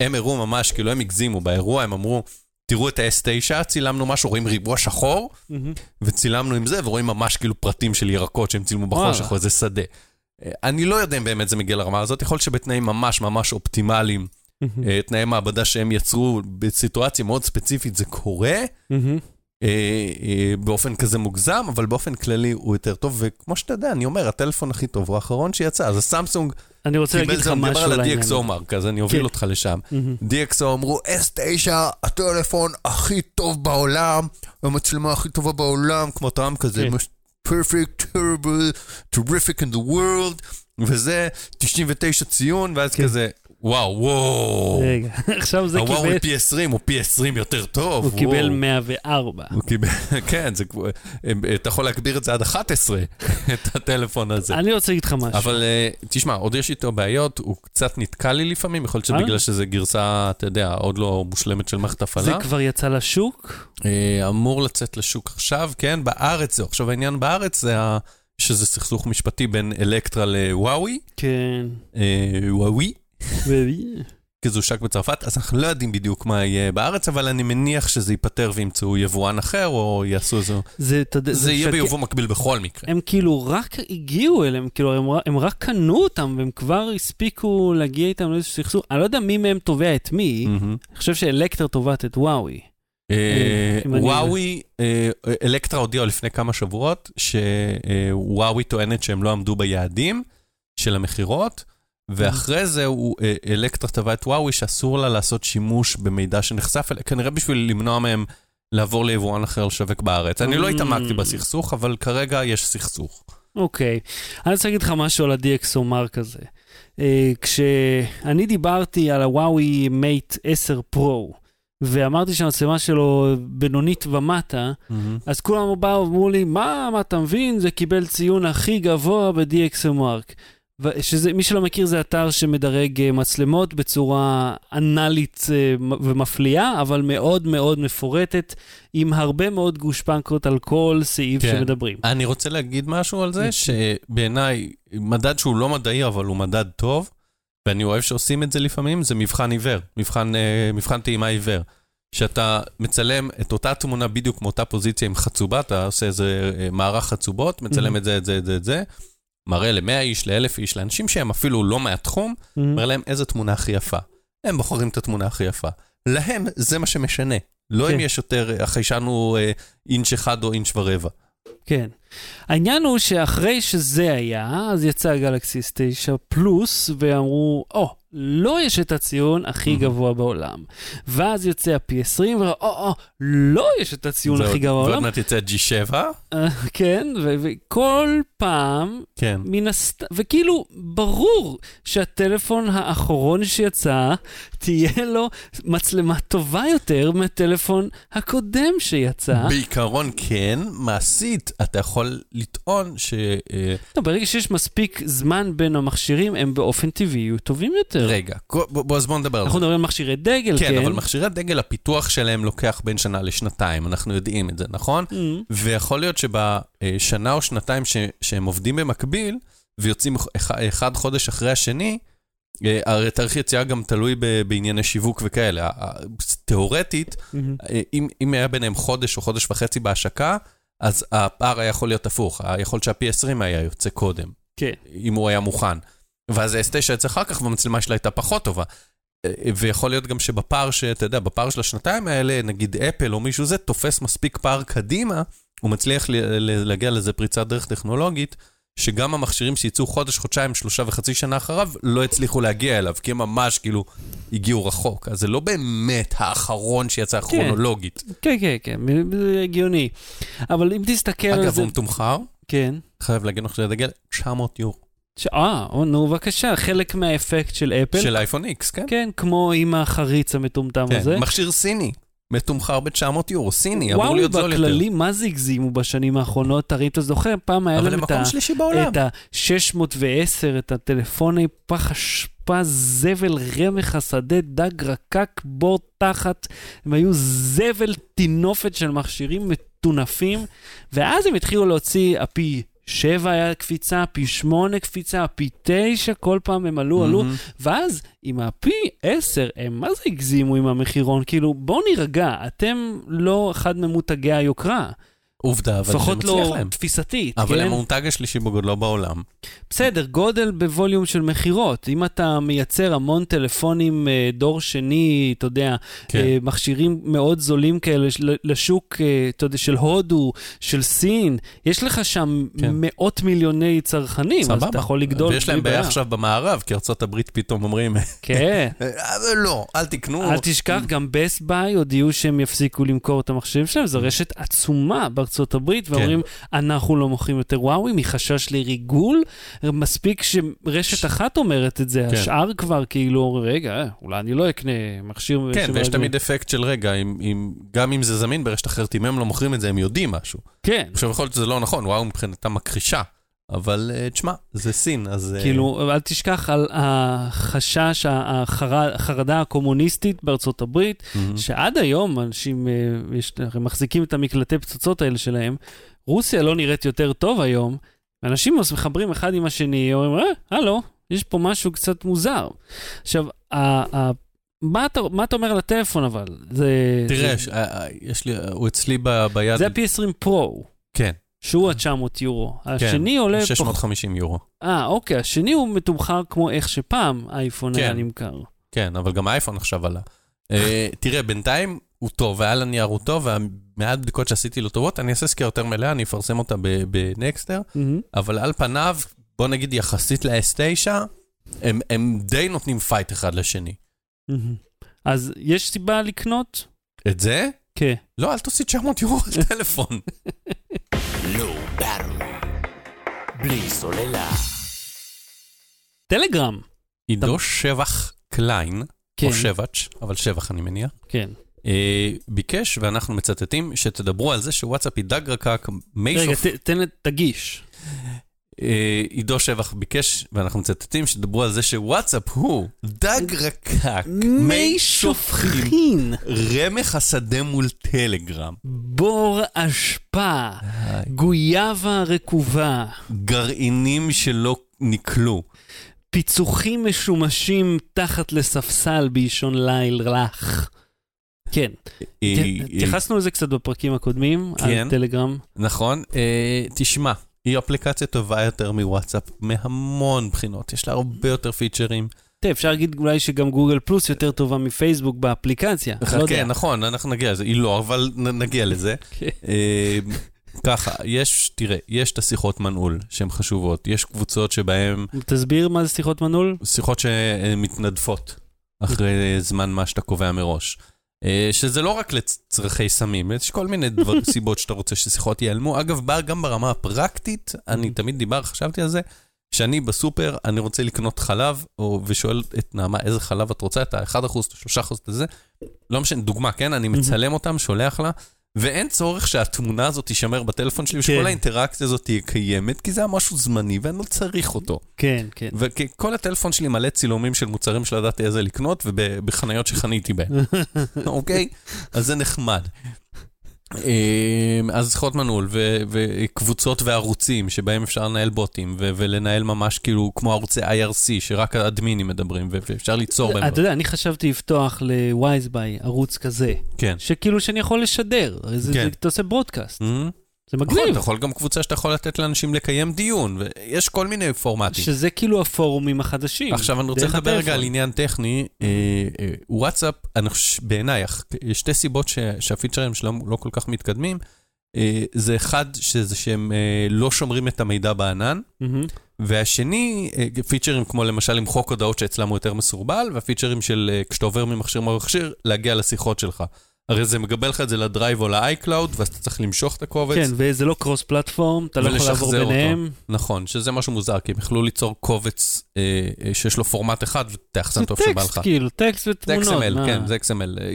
הם הראו ממש, כאילו הם הגזימו באירוע, הם אמרו, תראו את ה-S9, צילמנו משהו, רואים ריבוע שחור, מהמם. וצילמנו עם זה, ורואים ממש כאילו פרטים של ירקות שהם צילמו בחושך. או איזה שדה. אה, אני לא יודע אם באמת זה מגיע לרמה הזאת, יכול להיות שבתנאים ממש ממש אופטימליים. אה, תנאי מעבדה שהם יצרו בסיטואציה מאוד ספציפית, זה קורה, מהמם. אה, אה, באופן כזה מוגזם, אבל באופן כללי הוא יותר טוב, וכמו שאתה יודע, אני אומר, הטלפון הכי טוב הוא האחרון שיצא, אז הסמסונג אני רוצה להגיד לך זה, אני מדבר משהו על. ה-DxO מרק, אז אני אוביל כן. אותך לשם. DxO אמרו, S9, הטלפון הכי טוב בעולם, המצלמה הכי טובה בעולם, כמו טראמפ כזה, כן. perfect, terrible, terrific in the world, וזה 99 ציון, ואז כן. כזה, וואו, וואו. רגע, עכשיו זה קיבל, פי 20 הוא פי 20 יותר טוב. הוא קיבל וואו. 104. הוא קיבל, כן, זה כמו, אתה יכול להגביר את זה עד 11, את הטלפון הזה. אני רוצה להגיד לך משהו. אבל אה, תשמע, עוד יש איתו בעיות, הוא קצת נתקע לי לפעמים, יכול להיות אה? שבגלל שזה גרסה, אתה יודע, עוד לא מושלמת של מערכת זה הפעלה. כבר יצא לשוק? אה, אמור לצאת לשוק עכשיו, כן, בארץ זהו. עכשיו העניין בארץ זה ה... שזה סכסוך משפטי בין אלקטרה לוואוי, כן. אה, וואוי, כי זה הושק בצרפת, אז אנחנו לא יודעים בדיוק מה יהיה בארץ, אבל אני מניח שזה ייפתר וימצאו יבואן אחר, או יעשו איזה... זה, אתה יודע, זה יהיה שקט. ביבוא מקביל בכל מקרה. הם כאילו רק הגיעו אליהם, כאילו הם, הם רק קנו אותם והם כבר הספיקו להגיע איתם לאיזשהו סכסוך. אני לא יודע מי מהם תובע את מי, מהמם. אני חושב שאלקטר תובעת את וואוי. אה, וואוי, אה, אלקטרה הודיעו לפני כמה שבועות שוואוי טוענת שהם לא עמדו ביעדים של המכירות, ואחרי זה הוא, אה, אלקטרה תבע את וואוי שאסור לה לעשות שימוש במידע שנחשף אליה, כנראה בשביל למנוע מהם לעבור ליבואן אחר לשווק בארץ. אני לא Mm. התעמקתי בסכסוך, אבל כרגע יש סכסוך. אוקיי, אני רוצה להגיד לך משהו על ה-DxO מרק הזה. אה, כשאני דיברתי על הוואוי מייט 10 פרו, ואמרתי שהמצלמה שלו בינונית ומטה, אז כולם באו ואמרו לי, מה, מה אתה מבין? זה קיבל ציון הכי גבוה. ו- שזה, מי שלא מכיר זה אתר שמדרג אה, מצלמות בצורה אנאלית אה, ומפליאה, אבל מאוד מאוד מפורטת, עם הרבה מאוד גושפנקות על כל סעיף כן. שמדברים. אני רוצה להגיד משהו על זה, שבעיניי, מדד שהוא לא מדעי, אבל הוא מדד טוב, ואני אוהב שעושים את זה לפעמים, זה מבחן עיוור, מבחן, אה, מבחן טעימה עיוור. שאתה מצלם את אותה תמונה בדיוק מאותה פוזיציה עם חצובה, אתה עושה איזה מערך חצובות, מצלם Mhm. את זה, את זה, את זה, את זה, מראה ל-100 איש, ל-1,000 איש, לאנשים שהם אפילו לא מהתחום, Mhm. אומר להם איזה תמונה הכי יפה. הם בוחרים את התמונה הכי יפה. להם זה מה שמשנה. לא כן. אם יש יותר, החיישן הוא אה, אינץ' אחד או אינץ' ורבע. כן. העניין הוא שאחרי שזה היה, אז יצא גלקסיס 9 פלוס, ואמרו, או, לא יש את הציון הכי. גבוה בעולם. ואז יוצא ה-P20, ואו, או, לא יש את הציון הכי גבוה ועוד בעולם. מעט יצא G7. אה, כן, וכל פעם, כן. מן הסת... וכאילו, ברור שהטלפון האחרון שיצא, תהיה לו מצלמה טובה יותר מהטלפון הקודם שיצא. בעיקרון כן, מעשית, אתה יכול לטעון ש... אה, לא, ברגע שיש מספיק זמן בין המכשירים, הם באופן טבעי יהיו טובים יותר. רגע, בוא, אז בוא נדבר על אנחנו זה. מדברים על מכשירי דגל, כן. כן, אבל מכשירי הדגל, הפיתוח שלהם לוקח בין שנה לשנתיים, אנחנו יודעים את זה, נכון? Mm, ויכול להיות שבשנה או שנתיים ש, שהם עובדים במקביל, ויוצאים אח- אחד חודש אחרי השני, אה, הרי תאריך יציאה גם תלוי בענייני שיווק וכאלה. תיאורטית, מהמם. אה, אם, אם היה ביניהם חודש או חודש וחצי בהשקה, אז הפער היה יכול להיות הפוך, יכול להיות שהפי 20 היה יוצא קודם, כן. אם הוא היה מוכן. ואז ה-S9 יצא אחר כך והמצלמה שלה הייתה פחות טובה. אה, ויכול להיות גם שבפער, שאתה יודע, בפער של השנתיים האלה, נגיד אפל או מישהו זה, תופס מספיק פער קדימה, הוא מצליח להגיע לזה פריצת דרך טכנולוגית, שגם המכשירים שיצאו חודש, חודשיים, שלושה וחצי שנה אחריו, לא הצליחו להגיע אליו, כי הם ממש כאילו הגיעו רחוק. אז זה לא באמת האחרון שיצא כרונולוגית. כן, כן, כן, זה הגיוני. אבל אם תסתכל על אגב, זה... הוא מתומחר, כן. חייב להגיד לך שזה דגל 900 יורו. ש- אה, נו, בבקשה, חלק מהאפקט של אפל. של אייפון X, כן? כן, כמו עם החריץ המטומטם הזה. כן, מכשיר סיני, מתומחר ב-900 יורו, סיני, אמור וואו, להיות זול יותר. בכללי, מה זה הגזימו בשנים האחרונות? הרי אתה זוכר, פעם היה להם הם את ה... מקום שלישי בעולם. את ה-610, את הטלפוני פח אשפה, זבל, רמח השדה, דג רקק, בור תחת. הם היו זבל טינופת של מכשירים מטונפים, ואז הם התחילו להוציא, הפי 7 היה קפיצה, פי 8 קפיצה, פי 9, כל פעם הם עלו, עלו, מהמם. ואז עם הפי 10, הם מה זה הגזימו עם המחירון? כאילו, בואו נירגע, אתם לא אחד ממותגי היוקרה. עובדה, אבל זה לפחות מצליח לא להם. תפיסתית, אבל כן? הם המותג השלישי בגודלו בעולם. בסדר, גודל בווליום של מכירות. אם אתה מייצר המון טלפונים אה, דור שני, אתה יודע, כן. אה, מכשירים מאוד זולים כאלה לשוק, אה, אתה יודע, של הודו, של סין, יש לך שם כן. מאות מיליוני צרכנים, אז אתה יכול לגדול. ויש להם בעיה עכשיו במערב, כי ארצות הברית פתאום אומרים, כן. אבל לא, אל תקנו. אל תשכח, גם best buy הודיעו שהם יפסיקו למכור את המכשירים שלהם, זו רשת עצומה בארצות הברית, כן. ואומרים, אנחנו לא מוכרים יותר וואוי מחשש לריגול, מספיק שרשת אחת אומרת את זה, כן. השאר כבר כאילו, רגע, אולי אני לא אקנה מכשיר... כן, ויש תמיד אפקט של רגע, אם, אם, גם אם זה זמין ברשת אחרת, אם הם לא מוכרים את זה, הם יודעים משהו. כן, עכשיו, יכול להיות שזה לא נכון, וואו, מבחינתם מכחישה. אבל אה, תשמע, זה סין, אז... אה, כאילו, אל תשכח על החשש, החר- החרדה הקומוניסטית בארצות הברית, מהמם. שעד היום אנשים אה, יש, מחזיקים את המקלטי פצצות האלה שלהם. רוסיה לא נראית יותר טוב היום. אנשים מחברים אחד עם השני, אומרים, אה, הלו, יש פה משהו קצת מוזר. עכשיו, מה אתה, מה אתה אומר על הטלפון אבל? זה, תראה, זה, יש לי, הוא אצלי ב- ביד... זה ה-P20 פרו, כן, שהוא ה-900 יורו. השני עולה... פח- 650 יורו. אה, אוקיי, השני הוא מתומחר כמו איך שפעם האייפון היה כן. נמכר. כן, אבל גם האייפון עכשיו עלה. אה, תראה, בינתיים הוא טוב, ועל הנייר הוא טוב, והמעט בדיקות שעשיתי לו טובות, אני אעשה סקירה יותר מלאה, אני אפרסם אותה בנקסטר, מהמ. אבל על פניו, בוא נגיד יחסית ל-S9, הם, הם די נותנים fight אחד לשני. מהמם. אז יש סיבה לקנות? את זה? כן. לא, אל תוציא 900 יורו על טלפון. בלי סוללה. טלגרם. עידו שבח קליין, כן, או שבץ', אבל שבח אני מניח, כן. אה, ביקש, ואנחנו מצטטים, שתדברו על זה שוואטסאפ היא דג רקק, מי רגע, שופ... ת- תן, תגיש. אה, עידו שבח ביקש, ואנחנו מצטטים, שתדברו על זה שוואטסאפ הוא דג רקק, מי שופכין, רמח השדה מול טלגרם, בור אשפה, גויאבה רקובה, גרעינים שלא נקלו. פיצוחים משומשים תחת לספסל באישון ליל רך. כן, אה, התייחסנו לזה קצת בפרקים הקודמים, כן. על טלגרם. נכון. אה, תשמע, היא אפליקציה טובה יותר מוואטסאפ מהמון בחינות, יש לה הרבה יותר פיצ'רים. תראה, אפשר להגיד אולי שגם גוגל פלוס יותר טובה מפייסבוק באפליקציה. כן, נכון, אנחנו נגיע לזה. היא לא, אבל נגיע לזה. כן. אה, ככה, יש, תראה, יש את השיחות מנעול שהן חשובות, יש קבוצות שבהן, תסביר מה זה שיחות מנעול? שיחות שמתנדפות אחרי זמן מה שאתה קובע מראש. אה, שזה לא רק לצרכי סמים, יש כל מיני דבר, סיבות שאתה רוצה ששיחות ייעלמו. אגב, גם ברמה הפרקטית, אני תמיד דיבר, חשבתי על זה, שאני בסופר, אני רוצה לקנות חלב, או, ושואל את נעמה איזה חלב את רוצה, את ה-1%, את ה-3%, את זה, לא משנה, דוגמה, כן? אני מצלם אותם, שולח לה, ואין צורך שהתמונה הזאת תישמר בטלפון שלי, ושכל כן. האינטראקציה הזאת תהיה קיימת, כי זה היה משהו זמני ואני לא צריך אותו. כן, כן. וכל הטלפון שלי מלא צילומים של מוצרים שלא ידעתי איזה לקנות, ובחניות שחניתי בהן, אוקיי? אז זה נחמד. אמ, אז שיחות מנעול וקבוצות וערוצים שבהם אפשר לנהל בוטים ו- ולנהל ממש כאילו כמו ערוצי IRC שרק האדמינים מדברים ואפשר ליצור בהם. אתה יודע, אני חשבתי לפתוח לווייזביי ערוץ כזה, כן. שכאילו שאני יכול לשדר, כן. אתה עושה ברודקאסט, אמ, זה נכון, מגניב. אתה יכול גם קבוצה שאתה יכול לתת לאנשים לקיים דיון, ויש כל מיני פורמטים. שזה כאילו הפורומים החדשים. עכשיו אני רוצה לדבר רגע. על עניין טכני. אה, אה, וואטסאפ, בעיניי, שתי סיבות ש- שה features שלהם לא כל כך מתקדמים. אה, זה אחד, שזה שהם לא שומרים את המידע בענן. והשני, features כמו למשל למחוק הודעות שאצלם הוא יותר מסורבל, וה features של כשאתה עובר ממכשיר למכשיר, להגיע לשיחות שלך. הרי זה מגבה לך את זה לדרייב או לאייקלאוד, ואז אתה צריך למשוך את הקובץ. כן, וזה לא cross platform, אתה לא יכול לעבור ולשחזר אותו. ביניהם. נכון, שזה משהו מוזר, כי הם יכלו ליצור קובץ אה, אה, שיש לו פורמט אחד, ותאחסן זה טוב שבא טקסט לך. כאילו, טקסט זה ותמונות. XML, מה? כן, זה XML. אה,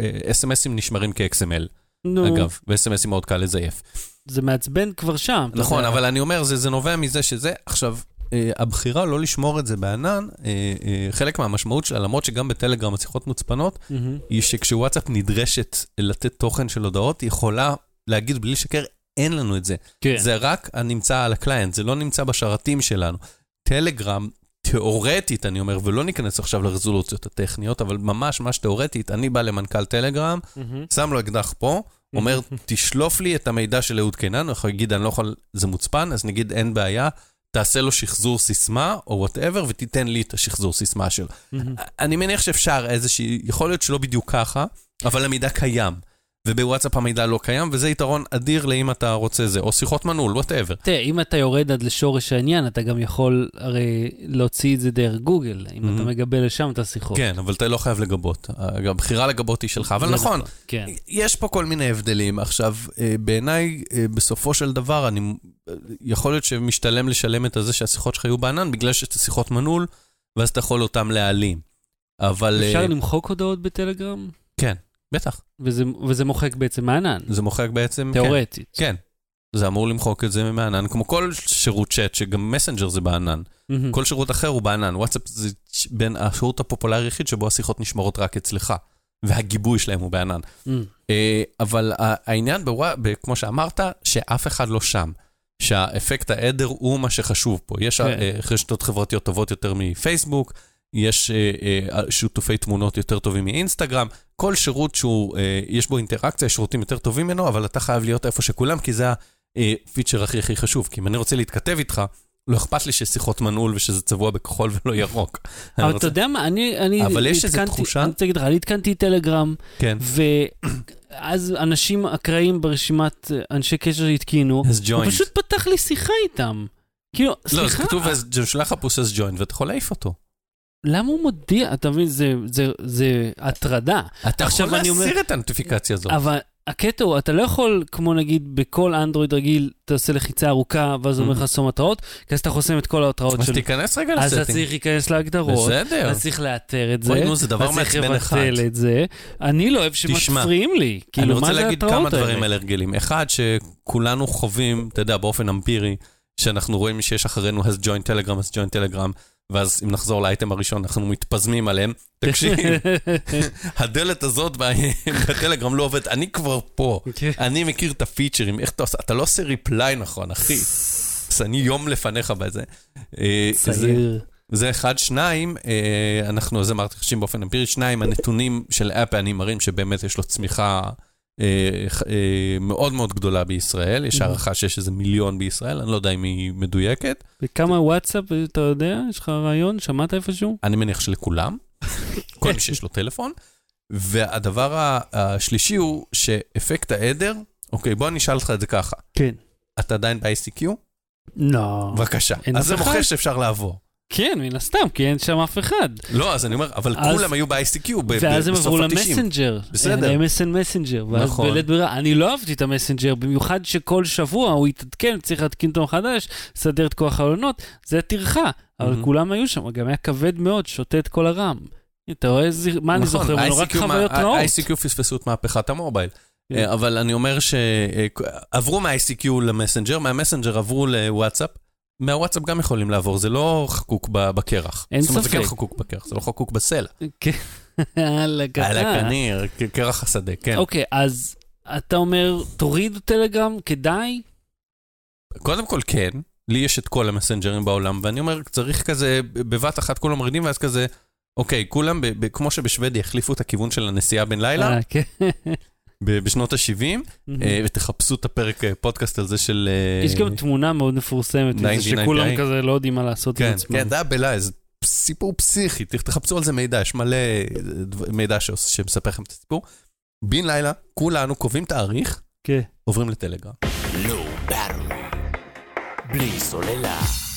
אה, SMSים נשמרים כ-XML, נו, אגב, ו-SMSים מאוד קל לזייף. זה מעצבן כבר שם. נכון, יודע. אבל אני אומר, זה זה נובע מזה שזה, עכשיו, אה, הבחירה לא לשמור את זה בענן, אה, אה, חלק מהמשמעות שלה, למרות שגם בטלגרם השיחות מוצפנות. היא שכשוואטסאפ נדרשת לתת תוכן של הודעות, היא יכולה להגיד בלי לשקר, אין לנו את זה. כן. זה רק נמצא על ה client, זה לא נמצא בשרתים שלנו. טלגרם, תיאורטית, אני אומר, ולא ניכנס עכשיו לרזולוציות הטכניות, אבל ממש ממש תיאורטית, אני בא למנכ"ל טלגרם, מהמ. שם לו אקדח פה, אומר, תשלוף לי את המידע של אהוד קינן, הוא יכול להגיד, אני לא יכול, זה מוצפן, אז נגיד, אין בעיה, תעשה לו שחזור סיסמה, או whatever, ותיתן לי את השחזור סיסמה שלו. אני מניח שאפשר איזושהי, יכול להיות שלא בדיוק ככה, אבל המידע קיים. ובוואטסאפ המידע לא קיים, וזה יתרון אדיר לאם אתה רוצה זה, או שיחות מנעול, whatever. תראה, אם אתה יורד עד לשורש העניין, אתה גם יכול הרי להוציא את זה דרך גוגל, אם אתה מהמ. מגבה לשם את השיחות. כן, אבל אתה לא חייב לגבות. הבחירה לגבות היא שלך, אבל זה נכון, כן. יש פה כל מיני הבדלים. עכשיו, אה, בעיניי, אה, בסופו של דבר, אני, אה, יכול להיות שמשתלם לשלם את הזה שהשיחות שלך יהיו בענן, בגלל שיש את השיחות מנעול, ואז אתה יכול אותם להעלים. אבל... אפשר למחוק הודעות בטלגרם? כן, בטח. וזה, וזה מוחק בעצם מהענן, זה מוחק בעצם... כן, תיאורטית. כן. זה אמור למחוק את זה מהענן, כמו כל שירות צ'אט, שגם מסנג'ר זה בענן. מהמם. כל שירות אחר הוא בענן. וואטסאפ זה בין השירות הפופולרי היחיד שבו השיחות נשמרות רק אצלך, והגיבוי שלהם הוא בענן. אה, אבל העניין, בווא- כמו שאמרת, שאף אחד לא שם. שהאפקט העדר הוא מה שחשוב פה. יש כן. אה, רשתות חברתיות טובות יותר מפייסבוק, יש אה, שיתופי תמונות יותר טובים מאינסטגרם, כל שירות שהוא, אה, יש בו אינטראקציה, יש שירותים יותר טובים ממנו, אבל אתה חייב להיות איפה שכולם, כי זה הפיצ'ר הכי הכי חשוב. כי אם אני רוצה להתכתב איתך, לא אכפת לי שיש שיחות מנעול ושזה צבוע בכחול ולא ירוק. אבל רוצה- אתה יודע מה, אני, אני אבל יש איזו תחושה- אני רוצה להגיד לך, אני עדכנתי טלגרם, כן. ואז אנשים אקראיים ברשימת אה, אנשי קשר שהתקינו, אז הוא. פשוט פתח לי שיחה איתם. כאילו, לא, אז סליחה, כתוב, אז הוא שולח לך פוסס ג'וינט ואתה יכול להעיף אותו. למה הוא מודיע? אתה מבין, זה- זה- זה הטרדה. אתה יכול אני אומר- להסיר את הנוטיפיקציה הזאת. אבל הקטע הוא, אתה לא יכול, כמו נגיד בכל אנדרואיד רגיל, אתה עושה לחיצה ארוכה, ואז הוא אומר לך לחסום התראות, כי אז אתה חוסם את כל ההתראות אז שלו. תיכנס רגע אז אתה לסטינג. צריך להיכנס להגדרות, בסדר. אז צריך לאתר את זה, אוי, נו, זה דבר אז צריך מעצבן אחד. לבטל את זה. אני לא אוהב שמפריעים לי. אני כאילו, רוצה מה זה להגיד ההתראות כמה דברים האלה? על הרגלים. אחד, שכולנו חווים, אתה יודע, באופן אמפירי, שאנחנו רואים שיש אחרינו has join telegram, has join telegram, ואז אם נחזור לאייטם הראשון, אנחנו מתפזמים עליהם. תקשיב, הדלת הזאת בטלגרם לא עובדת, אני כבר פה. כן. אני מכיר את הפיצ'רים, איך אתה עושה, אתה לא עושה ריפליי נכון, אחי. אז אני יום לפניך בזה. אה, צעיר. זה אחד. שניים, אה, אנחנו, זה אמרתי חשים באופן אמפירי. שניים, הנתונים של אפל מראים שבאמת יש לו צמיחה מאוד מאוד גדולה בישראל. יש מהמ. הערכה שיש איזה מיליון בישראל, אני לא יודע אם היא מדויקת. וכמה וואטסאפ, אתה יודע? יש לך רעיון? שמעת איפשהו? אני מניח שלכולם, כל מי שיש לו טלפון. והדבר השלישי הוא שאפקט העדר, אוקיי, בוא אני אשאל אותך את זה ככה. כן. אתה עדיין ב-ICQ? לא. בבקשה. אז זה. מוכיח שאפשר לעבור. כן, מן הסתם, כי אין שם אף אחד. לא, אז אני אומר, אבל אז- כולם היו ב-ICQ ב- ב- ואז הם בסוף עברו ה-90. למסנג'ר. בסדר. ל-MSN מסנג'ר. ואז נכון. בלית ברירה, אני לא אהבתי את המסנג'ר, במיוחד שכל שבוע הוא יתעדכן, צריך להתקין אותו מחדש, לסדר את כוח העונות, זה טרחה. אבל מהמ. כולם היו שם, גם היה כבד מאוד, שותה את כל ה RAM. אתה רואה איזה, מה אני נכון, זוכר? ממנו? רק חוויות רעות. ה-ICQ פספסו את מהפכת ה mobile. כן. אה, אבל אני אומר שעברו מה-ICQ למסנג'ר, מהמסנג'ר עברו לוואטסאפ. מהוואטסאפ גם יכולים לעבור, זה לא חקוק בקרח. אין זאת אומרת, זה כן ספק. חקוק בקרח, זה לא חקוק בסלע. כן. על כ- קרח השדה, כן. אוקיי, אז אתה אומר, תורידו טלגרם, כדאי? קודם כל כן, לי יש את כל המסנג'רים בעולם, ואני אומר, צריך כזה, בבת אחת כולם מורידים, ואז כזה, אוקיי, כולם, כמו שבשוודיה החליפו את הכיוון של הנסיעה בן לילה, אה, כן. בשנות ה-70, ותחפשו את הפרק אה, פודקאסט על זה של... אה, יש גם תמונה מאוד מפורסמת, וזה 1999. שכולם כזה לא יודעים מה לעשות עם כן, עצמם. כן, זה היה בלייב, זה סיפור פסיכי, תחפשו על זה מידע, יש מלא אה, מידע שמספר לכם את הסיפור. בן לילה, כולנו קובעים תאריך, כן. עוברים לטלגרם. לא. בלי סוללה.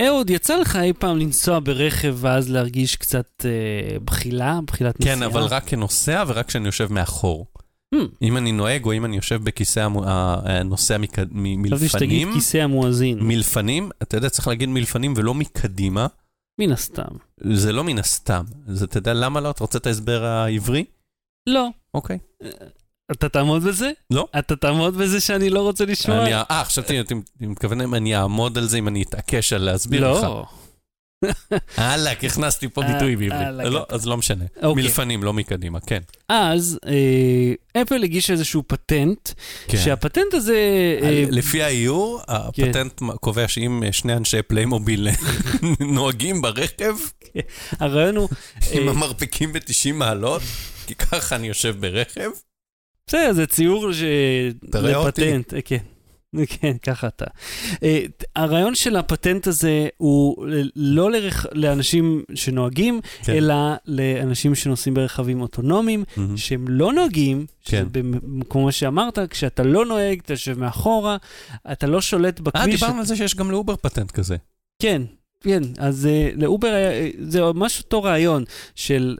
אהוד, יצא לך אי פעם לנסוע ברכב ואז להרגיש קצת אה, בחילה, בחילת נסיעה? כן, אבל רק כנוסע ורק כשאני יושב מאחור. Hmm, אם אני נוהג או אם אני יושב בכיסא המו- ה- הנוסע מק- מ- חשבתי שתגיד מלפנים, כיסא המואזין, מלפנים, אתה יודע, צריך להגיד מלפנים ולא מקדימה, מן הסתם. זה לא מן הסתם. זה, אתה יודע למה לא? אתה רוצה את ההסבר העברי? לא. אוקיי. אתה תעמוד בזה? לא. אתה תעמוד בזה שאני לא רוצה לשמוע? אני- אה, חשבתי, אתה מתכוון אם אני אעמוד על זה, אם אני אתעקש על להסביר לך. לא. אהלק, הכנסתי פה אה, ביטוי בעברית. אהלק, לא, אז לא משנה. אוקיי. מלפנים, לא מקדימה, כן. אז אה, אפל הגיש איזשהו פטנט, כן. שהפטנט הזה... אה, לפי האיור, הפטנט קובע שאם שני אנשי פליימוביל נוהגים ברכב, הרעיון הוא... עם אה, המרפקים ב-90 מעלות, כי ככה אני יושב ברכב. בסדר, זה ציור ש... תראה אותי. לפטנט, אה, כן. כן, ככה אתה. אה, הרעיון של הפטנט הזה הוא לא לרכ... לאנשים שנוהגים, כן. אלא לאנשים שנוסעים ברכבים אוטונומיים, מהמם. שהם לא נוהגים, כן. כמו שאמרת, כשאתה לא נוהג, אתה יושב מאחורה, אתה לא שולט אה, בכביש. דיברנו על זה שיש גם לאובר פטנט כזה. כן, כן, אז לאובר היה, זה ממש אותו רעיון של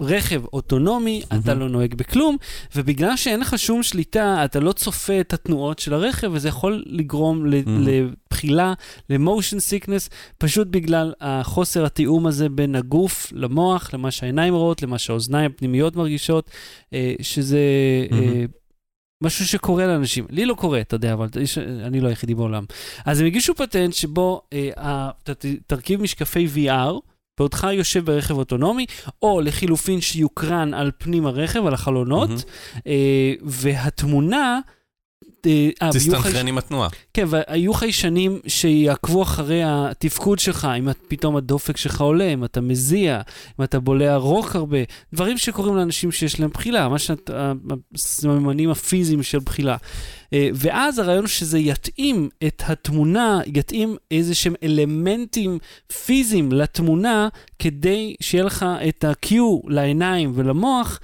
רכב אוטונומי, מהמ. אתה לא נוהג בכלום, ובגלל שאין לך שום שליטה, אתה לא צופה את התנועות של הרכב, וזה יכול לגרום ל- מהמ. לבחילה, ל motion sickness, פשוט בגלל החוסר התיאום הזה בין הגוף למוח, למה שהעיניים רואות, למה שהאוזניים הפנימיות מרגישות, uh, שזה... מהמם. משהו שקורה לאנשים. לי לא קורה, אתה יודע, אבל אני לא היחידי בעולם. אז הם הגישו פטנט שבו אה, תרכיב משקפי VR, בעודך יושב ברכב אוטונומי, או לחילופין שיוקרן על פנים הרכב, על החלונות, מהמם. אה, והתמונה... אה, אה, תסתנכרן עם התנועה. כן, והיו חיישנים שיעקבו אחרי התפקוד שלך, אם פתאום הדופק שלך עולה, אם אתה מזיע, אם אתה בולע רוק הרבה, דברים שקורים לאנשים שיש להם בחילה, מה שאת- ה- הסממנים הפיזיים של בחילה. אה, ואז הרעיון שזה יתאים את התמונה, יתאים איזה שהם אלמנטים פיזיים לתמונה, כדי שיהיה לך את ה-Q לעיניים ולמוח,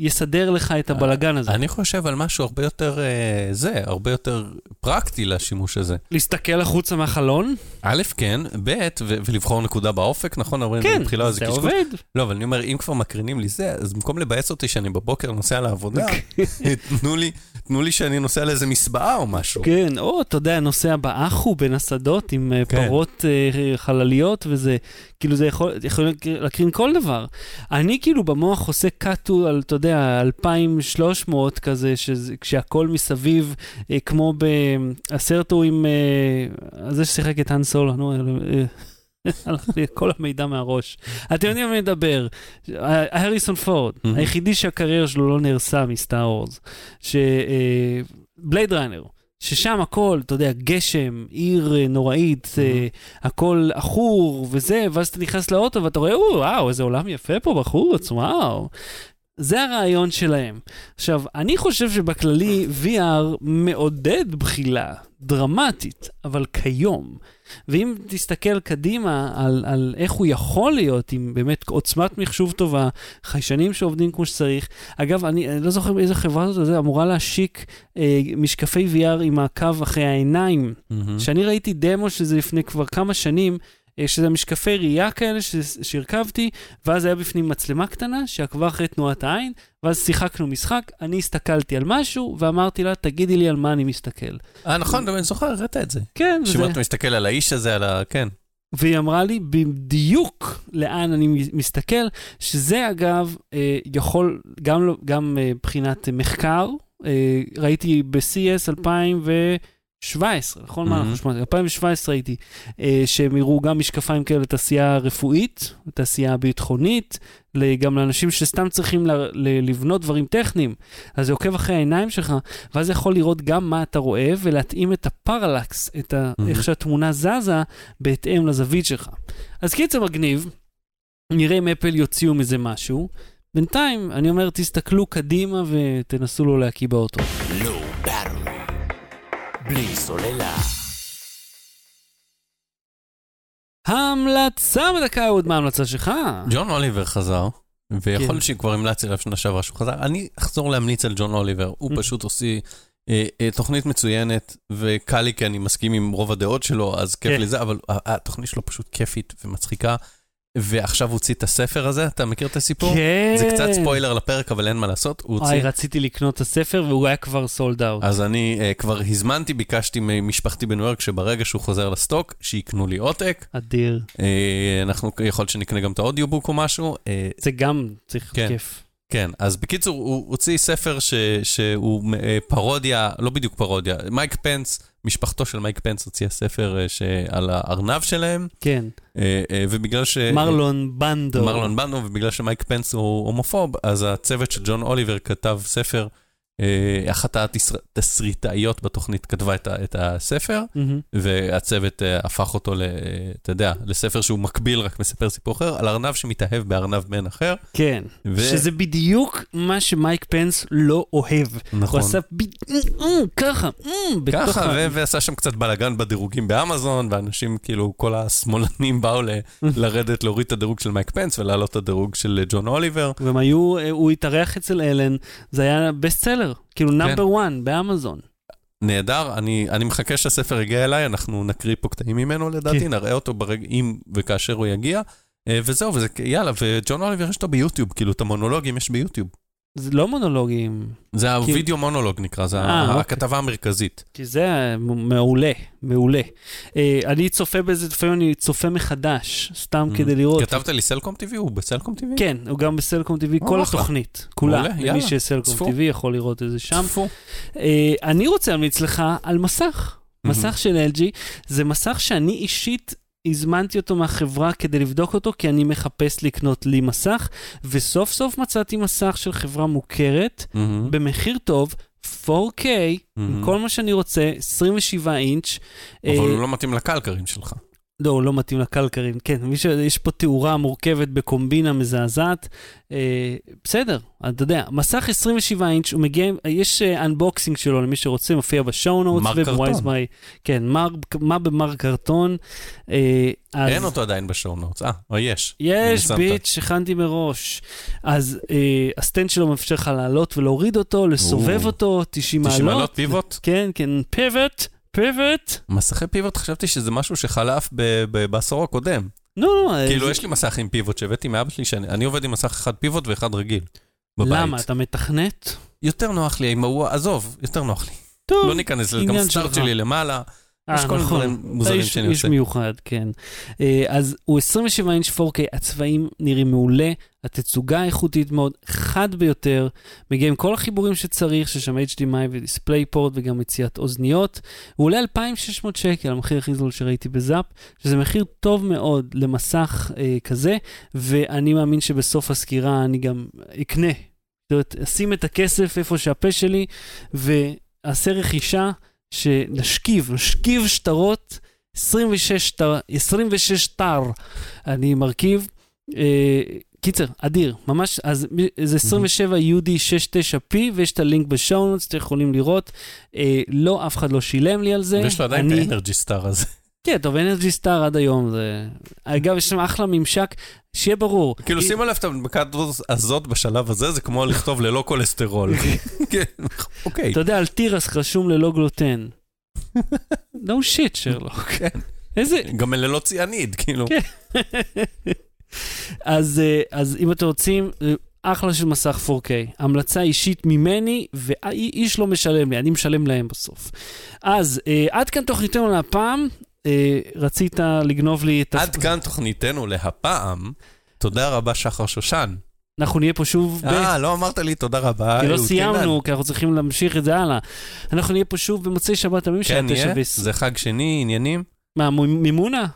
שיסדר לך את הבלגן הזה. אני חושב על משהו הרבה יותר, אה, זה, הרבה יותר פרקטי לשימוש הזה. להסתכל החוצה מהחלון? א', כן, ב', ו- ולבחור נקודה באופק, נכון? כן, זה קשקוש. עובד. לא, אבל אני אומר, אם כבר מקרינים לי זה, אז במקום לבאס אותי שאני בבוקר נוסע לעבודה, תנו לי, תנו לי שאני נוסע לאיזה מסבעה או משהו. כן, או, אתה יודע, נוסע באחו בין השדות עם אה, כן. פרות אה, חלליות, וזה, כאילו, זה יכול, יכול להקרין כל דבר. אני כאילו במוח עושה קאטו על, אתה יודע, 2,300 כזה, שזה, כשהכול מסביב, אה, כמו בסרט הוא עם, אה, זה ששיחק את האן סולו, נו, אה, הלך לי כל המידע מהראש. אתם יודעים על מי מדבר, הריסון פורד. היחידי שהקריירה שלו לא נהרסה מסטאר וורס, שבלייד ראנר, ששם הכל, אתה יודע, גשם, עיר אה, נוראית, אה, הכל עכור וזה, ואז אתה נכנס לאוטו ואתה רואה, "או, וואו, איזה עולם יפה פה בחוץ, וואו. זה הרעיון שלהם. עכשיו, אני חושב שבכללי VR מעודד בחילה דרמטית, אבל כיום. ואם תסתכל קדימה על, על איך הוא יכול להיות עם באמת עוצמת מחשוב טובה, חיישנים שעובדים כמו שצריך. אגב, אני, אני לא זוכר באיזה חברה זאת, זה אמורה להשיק אה, משקפי VR עם מעקב אחרי העיניים. מהמם. שאני ראיתי דמו שזה לפני כבר כמה שנים, שזה משקפי ראייה כאלה ש- שהרכבתי, ואז היה בפנים מצלמה קטנה שעקבה אחרי תנועת העין, ואז שיחקנו משחק, אני הסתכלתי על משהו, ואמרתי לה, תגידי לי על מה אני מסתכל. אה, נכון, גם אני זוכר, הראית את זה. כן, וזה... שאם אתה מסתכל על האיש הזה, על ה... כן. והיא אמרה לי בדיוק לאן אני מסתכל, שזה אגב אה, יכול, גם, לא- גם אה, מבחינת מחקר, אה, ראיתי ב-CS 2017, נכון? מה Mhm. אנחנו שמענו? 2017 ראיתי, אה, שהם הראו גם משקפיים כאלה לתעשייה רפואית, לתעשייה ביטחונית, גם לאנשים שסתם צריכים ל- ל- לבנות דברים טכניים. אז זה עוקב אחרי העיניים שלך, ואז זה יכול לראות גם מה אתה רואה ולהתאים את הפרלקס, את ה- Mhm. איך שהתמונה זזה, בהתאם לזווית שלך. אז קיצר מגניב, נראה אם אפל יוציאו מזה משהו. בינתיים, אני אומר, תסתכלו קדימה ותנסו לא להקיא באוטו. Low Battery. בלי סוללה. המלצה בדקה, אהוד, מה ההמלצה שלך? ג'ון אוליבר חזר, ויכול כן. להיות שכבר המלצתי עליו שנה שעברה שהוא חזר. אני אחזור להמליץ על ג'ון אוליבר, הוא Mm. פשוט עושה אה, אה, תוכנית מצוינת, וקל לי כי אני מסכים עם רוב הדעות שלו, אז כיף כן. לי זה, אבל התוכנית שלו פשוט כיפית ומצחיקה. ועכשיו הוציא את הספר הזה, אתה מכיר את הסיפור? כן. זה קצת ספוילר לפרק, אבל אין מה לעשות, הוא הוציא... רציתי לקנות את הספר והוא היה כבר sold out. אז אני אה, כבר הזמנתי, ביקשתי ממשפחתי בניו יורק, שברגע שהוא חוזר ל stock, שיקנו לי עותק. אדיר. אה, אנחנו, יכול להיות שנקנה גם את ה audiobook או משהו. אה, זה גם צריך כן. כיף. כן, אז בקיצור, הוא הוציא ספר ש, שהוא אה, פרודיה, לא בדיוק פרודיה, מייק פנס, משפחתו של מייק פנס הוציאה ספר אה. על הארנב שלהם, כן. אה, ובגלל ש... מרלון בנדו. מרלון בנדו, ובגלל שמייק פנס הוא הומופוב, אז הצוות של ג'ון אוליבר כתב ספר אחת התסריטאיות בתוכנית כתבה את את הספר, מהמם. והצוות אה, הפך אותו, ל- אתה יודע, לספר שהוא מקביל, רק מספר סיפור אחר, על ארנב שמתאהב בארנב בן אחר. כן, ו- שזה בדיוק מה שמייק פנס לא אוהב. נכון. הוא עשה. ככה, ככה, ו- ועשה שם קצת בלאגן בדירוגים באמזון, ואנשים, כאילו, כל השמאלנים באו ל- לרדת, להוריד את הדירוג של מייק פנס ולהעלות את הדירוג של אה, ג'ון אוליבר. והם היו, אה, הוא התארח אצל אלן, זה היה best seller, כאילו כן. number 1 באמזון. נהדר, אני, אני מחכה שהספר יגיע אליי, אנחנו נקריא פה קטעים ממנו לדעתי, כן. נראה אותו ברג... אם וכאשר הוא יגיע. אה, וזהו, וזה, יאללה, וג'ון אוליבר יש אותו ביוטיוב, כאילו את המונולוגים יש ביוטיוב. זה לא מונולוגים, זה הווידאו מונולוג נקרא, זה אה, אוקיי. הכתבה המרכזית. כי זה מעולה, מעולה. אה, אני צופה בזה, לפעמים אני צופה מחדש, סתם מהמ. כדי לראות. כתבת לי סלקום TV? הוא בסלקום TV? כן, הוא גם בסלקום TV, כל אחלה. התוכנית, כולה. מעולה, למי יאללה, שיש סלקום צפו. TV יכול לראות את זה שם. צפו. אה, אני רוצה להמליץ לך על מסך. Mhm. מסך של LG, זה מסך שאני אישית הזמנתי אותו מהחברה כדי לבדוק אותו, כי אני מחפש לקנות לי מסך, וסוף סוף מצאתי מסך של חברה מוכרת, מהמם, במחיר טוב, 4K, עם מהמם. כל מה שאני רוצה, 27 אינץ'. אבל אה, הוא לא מתאים לקלקרים שלך. לא, הוא לא מתאים לקלקרים, כן, מי ש... יש פה תאורה מורכבת בקומבינה מזעזעת. אה, בסדר, אתה יודע, מסך 27 אינץ', הוא מגיע, יש unboxing שלו למי שרוצה, מופיע ב show notes. מר קרטון. כן, מר, מה במר קרטון. אה, אז... אין אותו עדיין ב show notes. אה, או יש. יש. bitch, הכנתי מראש. אז אה, ה stand שלו מאפשר לך לעלות ולהוריד אותו, לסובב או. אותו, 90 מעלות. 90 מעלות pivot? כן, כן, pivot, פיבוט. מסכי פיבוט, חשבתי שזה משהו שחלף ב- ב- בעשור הקודם. לא, לא, כאילו, זה- יש לי מסך עם פיבוט שהבאתי מאבא שלי, שאני אני עובד עם מסך אחד פיבוט ואחד רגיל. בבית. למה? אתה מתכנת? יותר נוח לי עם ההוא, עזוב, יותר נוח לי. טוב. לא ניכנס לזה, גם עניין סטארט שלך. שלי למעלה. יש אה, כל מיני נכון. דברים מוזרים איש- שאני איש עושה. מיוחד, כן. אה, אז הוא 27 אינץ' 4K, הצבעים נראים מעולה, התצוגה איכותית מאוד, חד ביותר, מגיע עם כל החיבורים שצריך, שיש שם HDMI ודיספלייפורט וגם מציאת אוזניות. הוא עולה 2,600 שקל, המחיר הכי זול שראיתי בזאפ, שזה מחיר טוב מאוד למסך אה, כזה, ואני מאמין שבסוף הסקירה אני גם אקנה. זאת אומרת, אשים את הכסף איפה שהפה שלי, ואעשה רכישה. שנשכיב, נשכיב שטרות, 26 שטר, 26 שטר אני מרכיב. אה, קיצר, אדיר, ממש, אז זה 27 UD69P ויש את הלינק בשואונוטס, אתם יכולים לראות. אה, לא, אף אחד לא שילם לי על זה. ויש לו עדיין את אני- האנרג'י סטאר הזה. כן, טוב, אנרג'י סטאר עד היום זה... אגב, יש שם אחלה ממשק, שיהיה ברור. כאילו, שימו לב את ההדבקה הזאת בשלב הזה, זה כמו לכתוב ללא כולסטרול. כן, אוקיי. אתה יודע, על תירס רשום ללא גלוטן. no shit, שרלוק. כן. איזה... גם ללא ציאניד, כאילו. כן. אז, אה, אז אם אתם רוצים, אה, אחלה של מסך 4K. המלצה אישית ממני, ואיש לא משלם לי, אני משלם להם בסוף. אז אה, עד כאן תוכניתנו להפעם. אה, רצית לגנוב לי את... עד כאן תוכניתנו להפעם. תודה רבה, שחר שושן. אנחנו נהיה פה שוב ב... אה, לא אמרת לי תודה רבה. כי לא סיימנו, כי אנחנו צריכים להמשיך את זה הלאה. אנחנו נהיה פה שוב במוצאי שבת. כן, שעה תשע נהיה? ועשרים. זה חג שני, עניינים? מה, מימונה?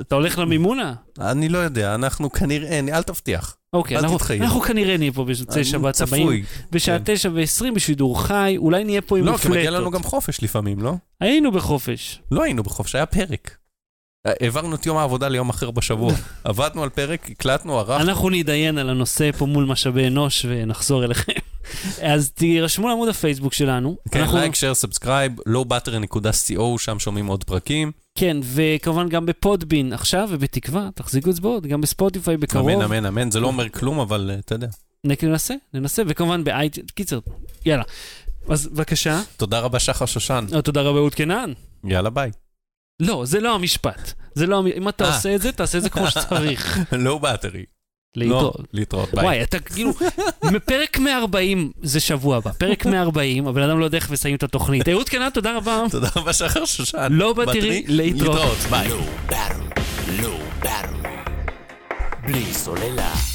אתה הולך למימונה? אני לא יודע, אנחנו כנראה, אל תבטיח. אוקיי, אל אנחנו-. אנחנו כנראה נהיה פה במוצאי שבת הבאים. צפוי. בשעה כן. תשע ועשרים בשידור חי, אולי נהיה פה עם לא, כי. מגיע לנו גם חופש לפעמים, לא? היינו בחופש. לא היינו בחופש, היה פרק. העברנו את יום העבודה ליום אחר בשבוע. עבדנו על פרק, הקלטנו, ערכנו. אנחנו נתדיין על הנושא פה מול משאבי אנוש ונחזור אליכם. אז תירשמו לעמוד הפייסבוק שלנו. כן, אנחנו- like, share, subscribe, lowbattery.co, שם שומעים עוד פרקים. כן, וכמובן גם ב Podbean עכשיו, ובתקווה, תחזיקו אצבעות, גם בספוטיפיי בקרוב. אמן, אמן, אמן. זה לא אומר כלום, אבל אה, אתה יודע. ננסה, ננסה, וכמובן ב iTunes. קיצר, יאללה. אז בבקשה, תודה רבה, שחר שושן. אה, תודה רבה אהוד קנן. יאללה, ביי. לא, זה לא המשפט. זה לא, המ- אם אתה אה. עושה את זה, תעשה את זה כמו שצריך. Low Battery. להתראות. לא, להתראות, ביי. וואי, אתה כאילו, מפרק 140 זה שבוע הבא, פרק 140, הבן אדם לא יודע איך מסיים את התוכנית. אהוד קנן, תודה רבה. תודה רבה, שחר שושן. לא בטרי, להתראות. ביי. Low battery. בלי סוללה.